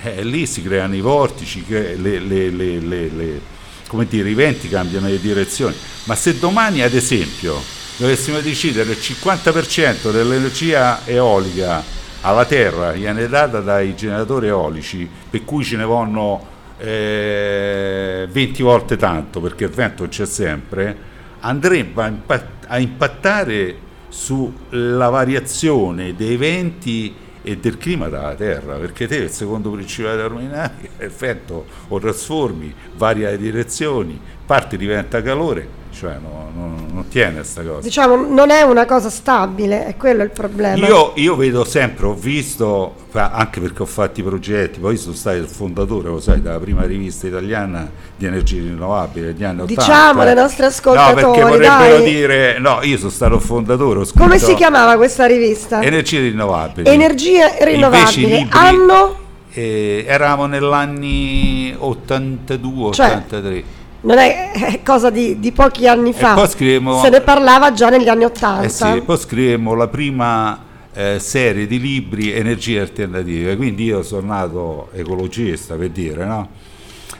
eh, lì si creano i vortici, che le- le- le- le- le- come dire, i venti cambiano le direzioni. Ma se domani, ad esempio, dovessimo decidere il 50% dell'energia eolica alla Terra viene data dai generatori eolici, per cui ce ne vanno eh, 20 volte tanto, perché il vento c'è sempre, andrebbe a, impa- a impattare sulla variazione dei venti e del clima della Terra, perché te il secondo principio della termodinamica è effetto o trasformi, varia le direzioni, parte diventa calore, cioè no, no, non tiene questa cosa. Diciamo, non è una cosa stabile, è quello il problema. Io, io vedo sempre, ho visto, anche perché ho fatto i progetti, poi sono stato il fondatore, lo sai, della prima rivista italiana di energie rinnovabili degli anni 80. Diciamo alle nostre ascoltatori, No, perché vorrebbero dai. dire, no, io sono stato il fondatore, Come si chiamava questa rivista? Energie rinnovabili. Energie Invece i rinnovabili. libri, Anno? eh, eravamo negli 82, Cioè, 83. Non è è cosa di, di pochi anni fa. poi scrivemmo- Se ne parlava già negli anni Ottanta. Eh sì, poi scrivemmo la prima eh, serie di libri Energie alternative, quindi io sono nato ecologista per dire, no?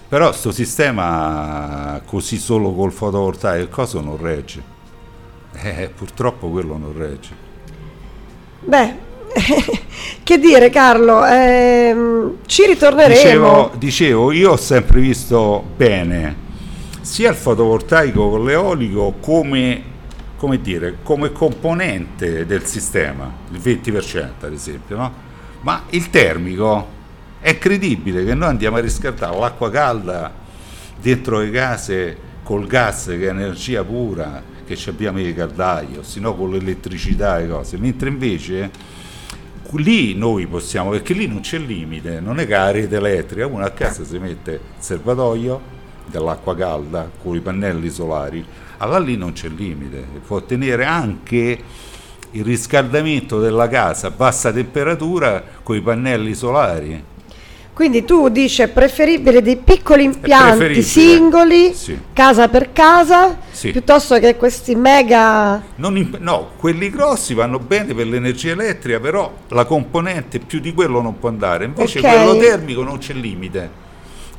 Però sto sistema così solo col fotovoltaico, il coso non regge. Eh, purtroppo quello non regge. Beh, che dire Carlo, ehm, ci ritorneremo. Dicevo, dicevo, io ho sempre visto bene sia il fotovoltaico con l'eolico come, come, dire, come componente del sistema, il 20% ad esempio, no? ma il termico è credibile che noi andiamo a riscaldare l'acqua calda dentro le case col gas che è energia pura, che abbiamo i caldaio, sino con l'elettricità e cose, mentre invece lì noi possiamo, perché lì non c'è limite, non è che la rete elettrica, uno a casa si mette il serbatoio dell'acqua calda con i pannelli solari, allora lì non c'è limite, può ottenere anche il riscaldamento della casa a bassa temperatura con i pannelli solari. Quindi tu dici è preferibile dei piccoli impianti singoli, sì. casa per casa, Sì. piuttosto che questi mega... Imp- no, quelli grossi vanno bene per l'energia elettrica, però la componente più di quello non può andare, invece Ok. quello termico non c'è limite.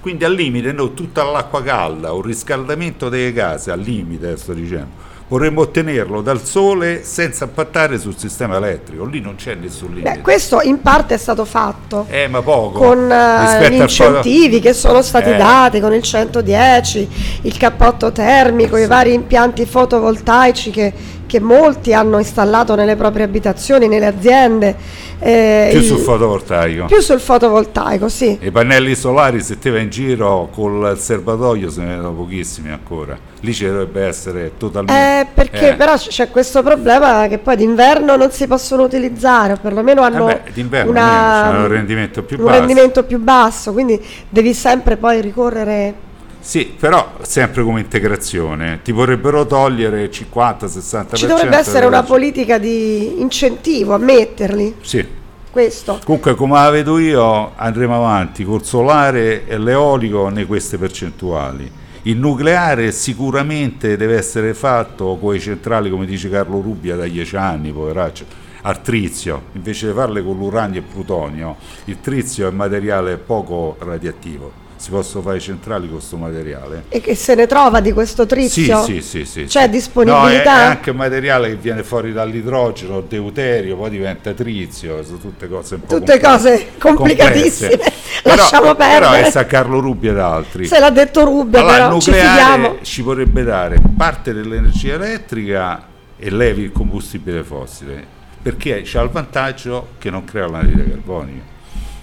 Quindi al limite noi tutta l'acqua calda, un riscaldamento delle case, al limite sto dicendo, vorremmo ottenerlo dal sole senza impattare sul sistema elettrico, lì non c'è nessun limite. Beh, questo in parte è stato fatto. eh, ma poco. con eh, rispetto gli al incentivi che sono stati Eh. dati con il 110, il cappotto termico, i vari impianti fotovoltaici che, che molti hanno installato nelle proprie abitazioni, nelle aziende. eh, più il- sul fotovoltaico. più sul fotovoltaico, sì. I pannelli solari, se te vai in giro col serbatoio, se ne vedono pochissimi ancora. Lì ci dovrebbe essere totalmente. Eh, perché Eh. però c'è questo problema che poi d'inverno non si possono utilizzare, o perlomeno hanno Eh beh, una- meno, un rendimento più un basso. rendimento più basso, quindi devi sempre poi ricorrere Sì, però sempre come integrazione. Ti vorrebbero togliere 50-60%. Ci dovrebbe essere una politica di incentivo a metterli, Sì. questo. Comunque, come la vedo io, andremo avanti col solare e l'eolico ne queste percentuali. Il nucleare sicuramente deve essere fatto con i centrali, come dice Carlo Rubbia, da 10 anni, poveraccio, al trizio, invece di farle con l'uranio e il plutonio. Il trizio è un materiale poco radioattivo, si possono fare centrali con questo materiale. E che se ne trova di questo trizio? Sì, sì, sì, sì. C'è sì. disponibilità? No, è, è anche un materiale che viene fuori dall'idrogeno, deuterio, poi diventa trizio, sono tutte cose un po' Tutte complesse. cose complicatissime. Complesse. Lasciamo però, perdere. Però è San Carlo Rubbia ed altri. Se l'ha detto Rubbia, allora, però ci fidiamo. ci vorrebbe dare parte dell'energia elettrica e levi il combustibile fossile, perché c'ha il vantaggio che non crea l'anidride carbonica.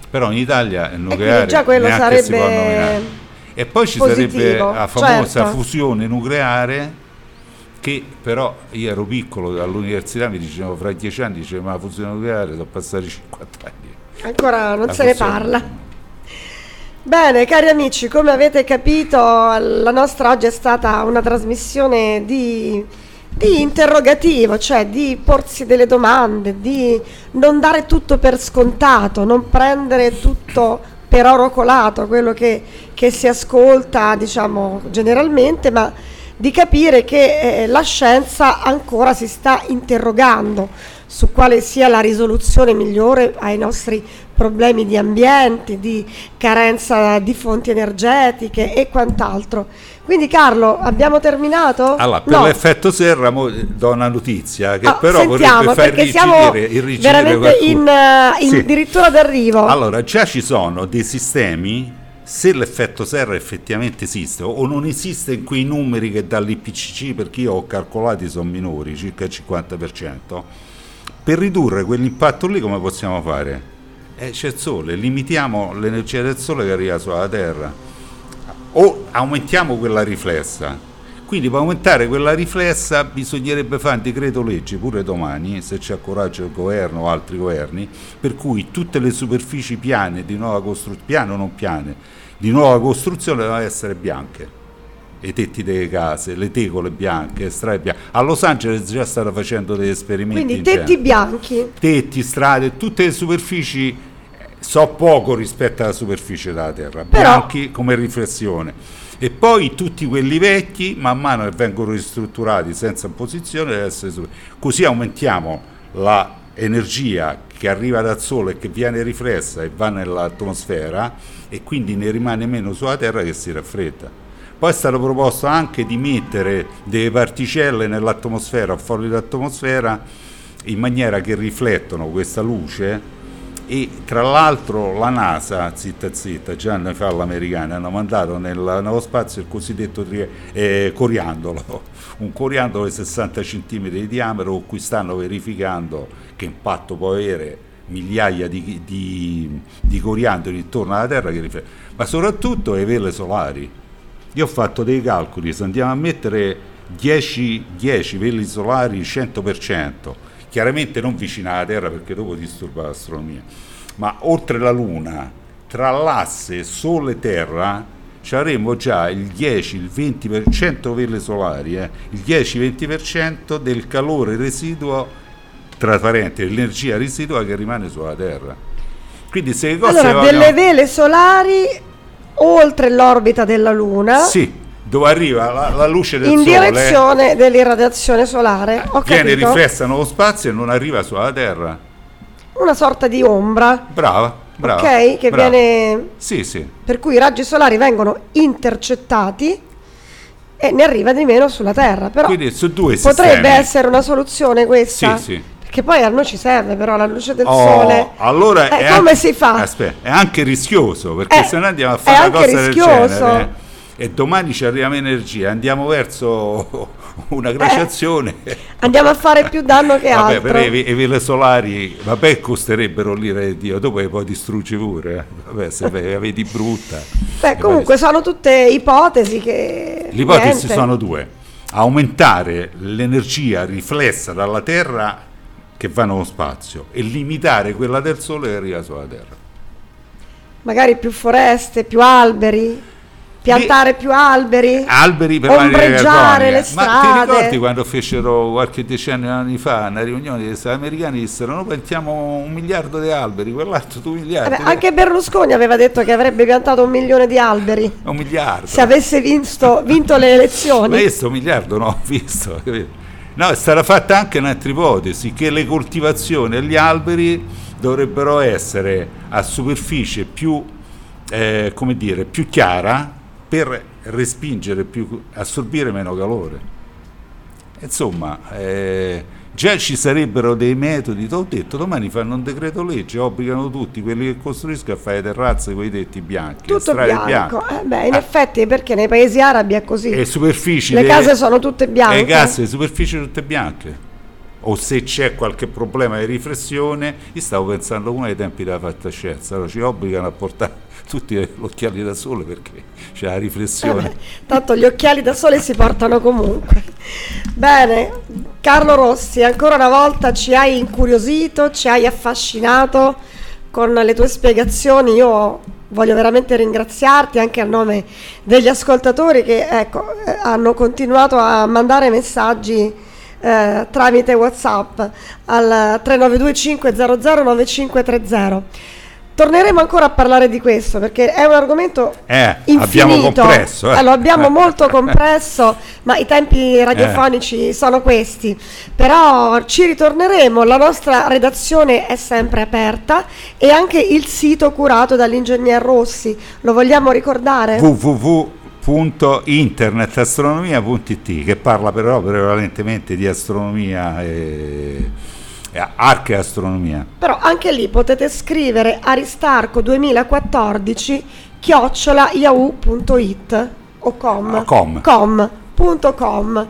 Però in Italia il nucleare già quello sarebbe. E poi ci positivo, sarebbe la famosa certo. fusione nucleare che però io ero piccolo all'università mi dicevano fra dieci anni dicevo ma la fusione nucleare sono passati 50 anni Ancora non La se ne parla. Bene, cari amici, come avete capito, la nostra oggi è stata una trasmissione di, di interrogativo, cioè di porsi delle domande, di non dare tutto per scontato, non prendere tutto per oro colato, quello che, che si ascolta, diciamo, generalmente, ma di capire che eh, la scienza ancora si sta interrogando su quale sia la risoluzione migliore ai nostri problemi di ambiente, di carenza di fonti energetiche e quant'altro. Quindi Carlo, abbiamo terminato? allora per No. l'effetto serra do una notizia che Ah, però sentiamo, vorrebbe far perché siamo veramente in, eh, in Sì. addirittura d'arrivo. Allora, già ci sono dei sistemi se l'effetto serra effettivamente esiste o non esiste in quei numeri che dall'IPCC, perché io ho calcolati sono minori, circa il 50%, per ridurre quell'impatto lì come possiamo fare? Eh, c'è il sole, limitiamo l'energia del sole che arriva sulla Terra o aumentiamo quella riflessa. Quindi per aumentare quella riflessa bisognerebbe fare un decreto legge pure domani, se c'è coraggio il governo o altri governi, per cui tutte le superfici piane di nuova costruzione, piane o non piane, di nuova costruzione devono essere bianche. I tetti delle case, le tegole bianche, strade bianche. A Los Angeles già stanno facendo degli esperimenti. Quindi in tetti genere. bianchi. Tetti, strade, tutte le superfici so poco rispetto alla superficie della Terra, Però- bianchi come riflessione. E poi tutti quelli vecchi, man mano che vengono ristrutturati senza posizione, deve essere super- così aumentiamo la energia che arriva dal Sole e che viene riflessa e va nell'atmosfera e quindi ne rimane meno sulla Terra che si raffredda. Poi è stato proposto anche di mettere delle particelle nell'atmosfera o fuori dall'atmosfera in maniera che riflettono questa luce e tra l'altro la NASA, zitta zitta, già anni fa l'americana, hanno mandato nel, nello spazio il cosiddetto eh, coriandolo, un coriandolo di 60 cm di diametro con cui stanno verificando che impatto può avere migliaia di, di, di coriandoli intorno alla Terra riflettono, ma soprattutto le vele solari. Io ho fatto dei calcoli, se andiamo a mettere 10, 10 veli solari 100%, chiaramente non vicino alla Terra perché dopo disturba l'astronomia, ma oltre la Luna, tra l'asse Sole-Terra, ci avremo già il 10, il 20% vele solari, eh, il 10-20% del calore residuo, tra parentesi, l'energia residua che rimane sulla Terra. Quindi se le cose Allora, vogliono- delle vele solari oltre l'orbita della Luna Sì, dove arriva la, la luce del in sole, direzione dell'irradiazione solare. Ho viene capito. riflessa nello spazio e non arriva sulla Terra. Una sorta di ombra. Brava, brava. ok, che brava. viene Sì, sì. per cui i raggi solari vengono intercettati e ne arriva di meno sulla Terra. Però Quindi su due potrebbe sistemi. essere una soluzione questa. Sì, sì. Perché poi a noi ci serve però la luce del Oh, sole. allora Eh, è come anche- si fa? Aspetta, è anche rischioso perché Eh, se noi andiamo a è fare una cosa rischioso. del genere e domani ci arriva energia, andiamo verso una glaciazione. Andiamo a fare più danno che Vabbè, altro. per le, le vele solari, vabbè, costerebbero l'ira di Dio, dopo le puoi distruggere pure, eh. vabbè, se la vedi brutta. Beh, E comunque sono tutte ipotesi che... Le ipotesi niente. sono due. Aumentare l'energia riflessa dalla Terra che va nello spazio e limitare quella del Sole che arriva sulla Terra. Magari più foreste, più alberi, piantare più alberi, Alberi per ombreggiare le Ma ti strade. ricordi quando fecero qualche decennio anni fa una riunione degli Stati americani dissero noi piantiamo un miliardo di alberi, quell'altro due miliardi. Vabbè, anche Berlusconi aveva detto che avrebbe piantato un milione di alberi un miliardo. se avesse vinto, vinto le elezioni. io sto miliardo ho visto. capito? No, è stata fatta anche un'altra ipotesi, che le coltivazioni e gli alberi dovrebbero essere a superficie più, eh, come dire, più chiara per respingere più, assorbire meno calore. Insomma, eh, già ci sarebbero dei metodi, ti ho detto, domani fanno un decreto legge, obbligano tutti quelli che costruiscono a fare terrazze con i tetti bianchi, Tutto bianco. bianche. Eh, beh, in Ah. effetti perché nei paesi arabi è così. superfici Le case sono tutte bianche. le case, le superfici tutte bianche o se c'è qualche problema di riflessione io stavo pensando uno ai tempi della fantascienza allora ci obbligano a portare tutti gli occhiali da sole perché c'è la riflessione Vabbè, tanto gli occhiali da sole si portano comunque. Bene, Carlo Rossi, ancora una volta ci hai incuriosito, ci hai affascinato con le tue spiegazioni. Io voglio veramente ringraziarti anche a nome degli ascoltatori che ecco, eh, hanno continuato a mandare messaggi eh, tramite WhatsApp al 392 500 9530. Torneremo ancora a parlare di questo perché è un argomento Eh, infinito. abbiamo compresso, eh. Eh, lo abbiamo molto compresso, ma i tempi radiofonici sono questi. Però ci ritorneremo, la nostra redazione è sempre aperta e anche il sito curato dall'ingegner Rossi. Lo vogliamo ricordare? www.internetastronomia.it che parla però prevalentemente di astronomia e archeastronomia Però anche lì potete scrivere Aristarco 2014 chiocciola yahoo.it o com, Ah, com. com.com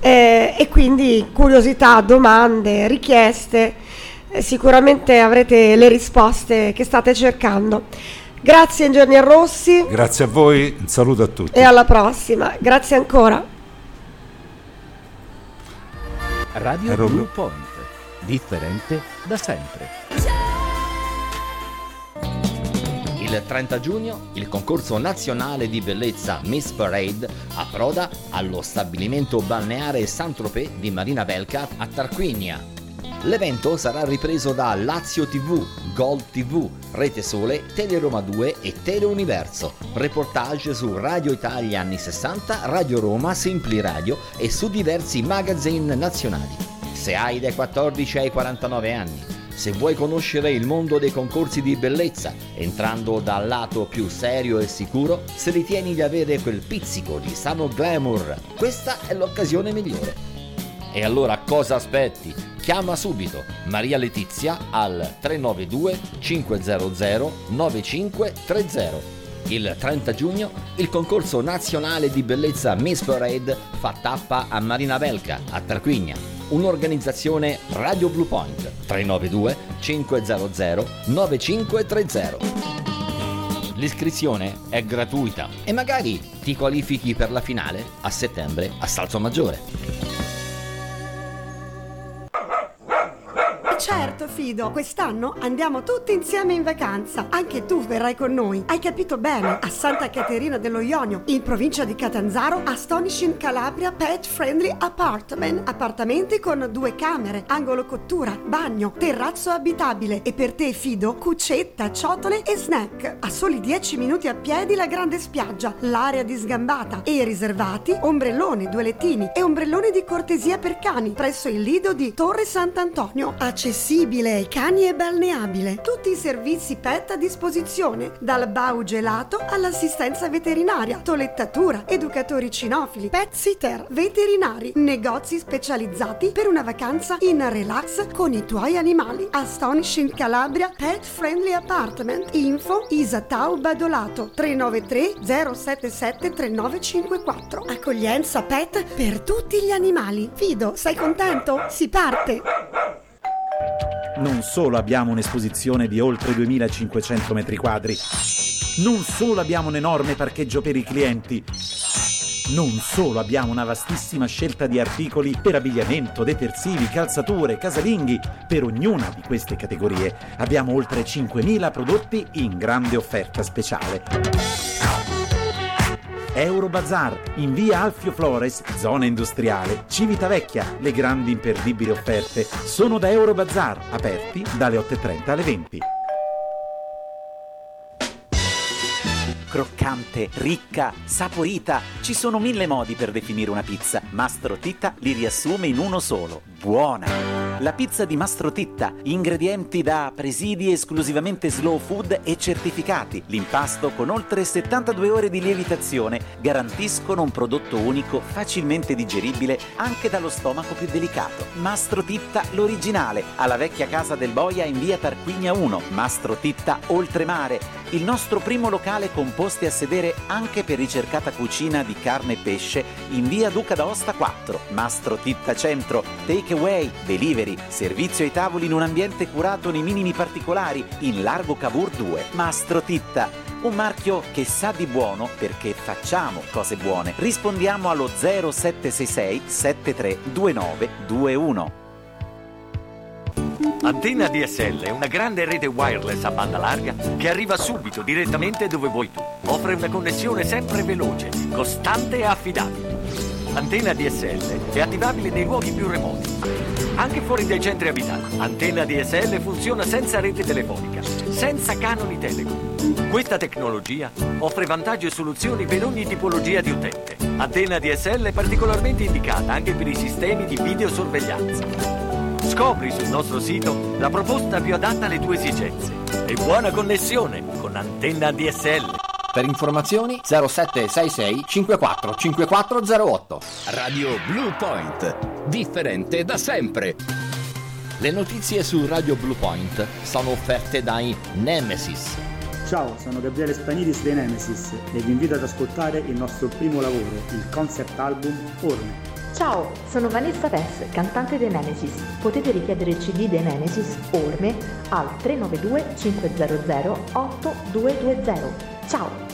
eh, e quindi curiosità, domande, richieste, eh, sicuramente avrete le risposte che state cercando. Grazie Ingegner Rossi Grazie a voi, un saluto a tutti. e alla prossima. Grazie ancora. Radio. Blue Point, differente da sempre. Il 30 giugno il concorso nazionale di bellezza Miss Parade approda allo stabilimento balneare Saint-Tropez di Marina Velca a Tarquinia. L'evento sarà ripreso da Lazio TV, Gold TV, Rete Sole, Teleroma 2 e Teleuniverso. Reportage su Radio Italia anni 60, Radio Roma, Simpli Radio e su diversi magazine nazionali. Se hai dai 14 ai 49 anni, se vuoi conoscere il mondo dei concorsi di bellezza, entrando dal lato più serio e sicuro, se ritieni di avere quel pizzico di sano glamour, questa è l'occasione migliore. E allora cosa aspetti? Chiama subito Maria Letizia al 392 500 9530. Il 30 giugno il concorso nazionale di bellezza Miss Parade fa tappa a Marina Velca, a Tarquinia. Un'organizzazione Radio Blue Point 392 500 9530. L'iscrizione è gratuita e magari ti qualifichi per la finale a settembre a Salso Maggiore. Certo, Fido, quest'anno andiamo tutti insieme in vacanza. Anche tu verrai con noi. Hai capito bene? A Santa Caterina dello Ionio, in provincia di Catanzaro, Astonishing Calabria Pet Friendly Apartment. Appartamenti con due camere, angolo cottura, bagno, terrazzo abitabile e per te, Fido, cucetta, ciotole e snack. A soli 10 minuti a piedi la grande spiaggia, l'area di sgambata e riservati, ombrelloni, due lettini e ombrelloni di cortesia per cani presso il lido di Torre Sant'Antonio. Accessibile ai cani e balneabile. Tutti i servizi pet a disposizione, dal bau gelato all'assistenza veterinaria, tolettatura, educatori cinofili, pet sitter, veterinari, negozi specializzati per una vacanza in relax con i tuoi animali. Astonishing Calabria Pet Friendly Apartment. Info Isa Tau Badolato 393 077 3954. Accoglienza pet per tutti gli animali. Fido, sei contento? Si parte! Non solo abbiamo un'esposizione di oltre 2500 metri quadri, non solo abbiamo un enorme parcheggio per i clienti, non solo abbiamo una vastissima scelta di articoli per abbigliamento, detersivi, calzature, casalinghi, per ognuna di queste categorie. Abbiamo oltre 5.000 prodotti in grande offerta speciale. Eurobazar in via Alfio Flores, zona industriale, Civitavecchia. Le grandi imperdibili offerte sono da Eurobazar, aperti dalle 8.30 alle 20. Croccante, ricca, saporita. Ci sono mille modi per definire una pizza. Mastro Titta li riassume in uno solo. Buona! La pizza di Mastro Titta, ingredienti da presidi esclusivamente slow food e certificati. L'impasto con oltre 72 ore di lievitazione garantiscono un prodotto unico facilmente digeribile anche dallo stomaco più delicato. Mastro Titta l'originale, alla vecchia casa del Boia in via Tarquinia 1. Mastro Titta Oltremare, il nostro primo locale con posti a sedere anche per ricercata cucina di carne e pesce in via Duca d'Aosta 4. Mastro Titta Centro, take away, delivery, servizio ai tavoli in un ambiente curato nei minimi particolari in Largo Cavour 2. Mastro Titta, un marchio che sa di buono perché facciamo cose buone. Rispondiamo allo 0766 7329 21. Antenna DSL è una grande rete wireless a banda larga che arriva subito direttamente dove vuoi tu. Offre una connessione sempre veloce, costante e affidabile. Antenna DSL è attivabile nei luoghi più remoti, anche fuori dai centri abitati. Antenna DSL funziona senza rete telefonica, senza canoni telecom. Questa tecnologia offre vantaggi e soluzioni per ogni tipologia di utente. Antenna DSL è particolarmente indicata anche per i sistemi di videosorveglianza. Scopri sul nostro sito la proposta più adatta alle tue esigenze. E buona connessione con Antenna DSL. Per informazioni 0766 54 5408. Radio Blue Point. Differente da sempre. Le notizie su Radio Blue Point sono offerte dai Nemesis. Ciao, sono Gabriele Spanidis dei Nemesis e vi invito ad ascoltare il nostro primo lavoro, il concept album Orme. Ciao, sono Vanessa Tess, cantante dei Nemesis. Potete richiedere il CD dei Nemesis Orme al 392 500 8220. Ciao!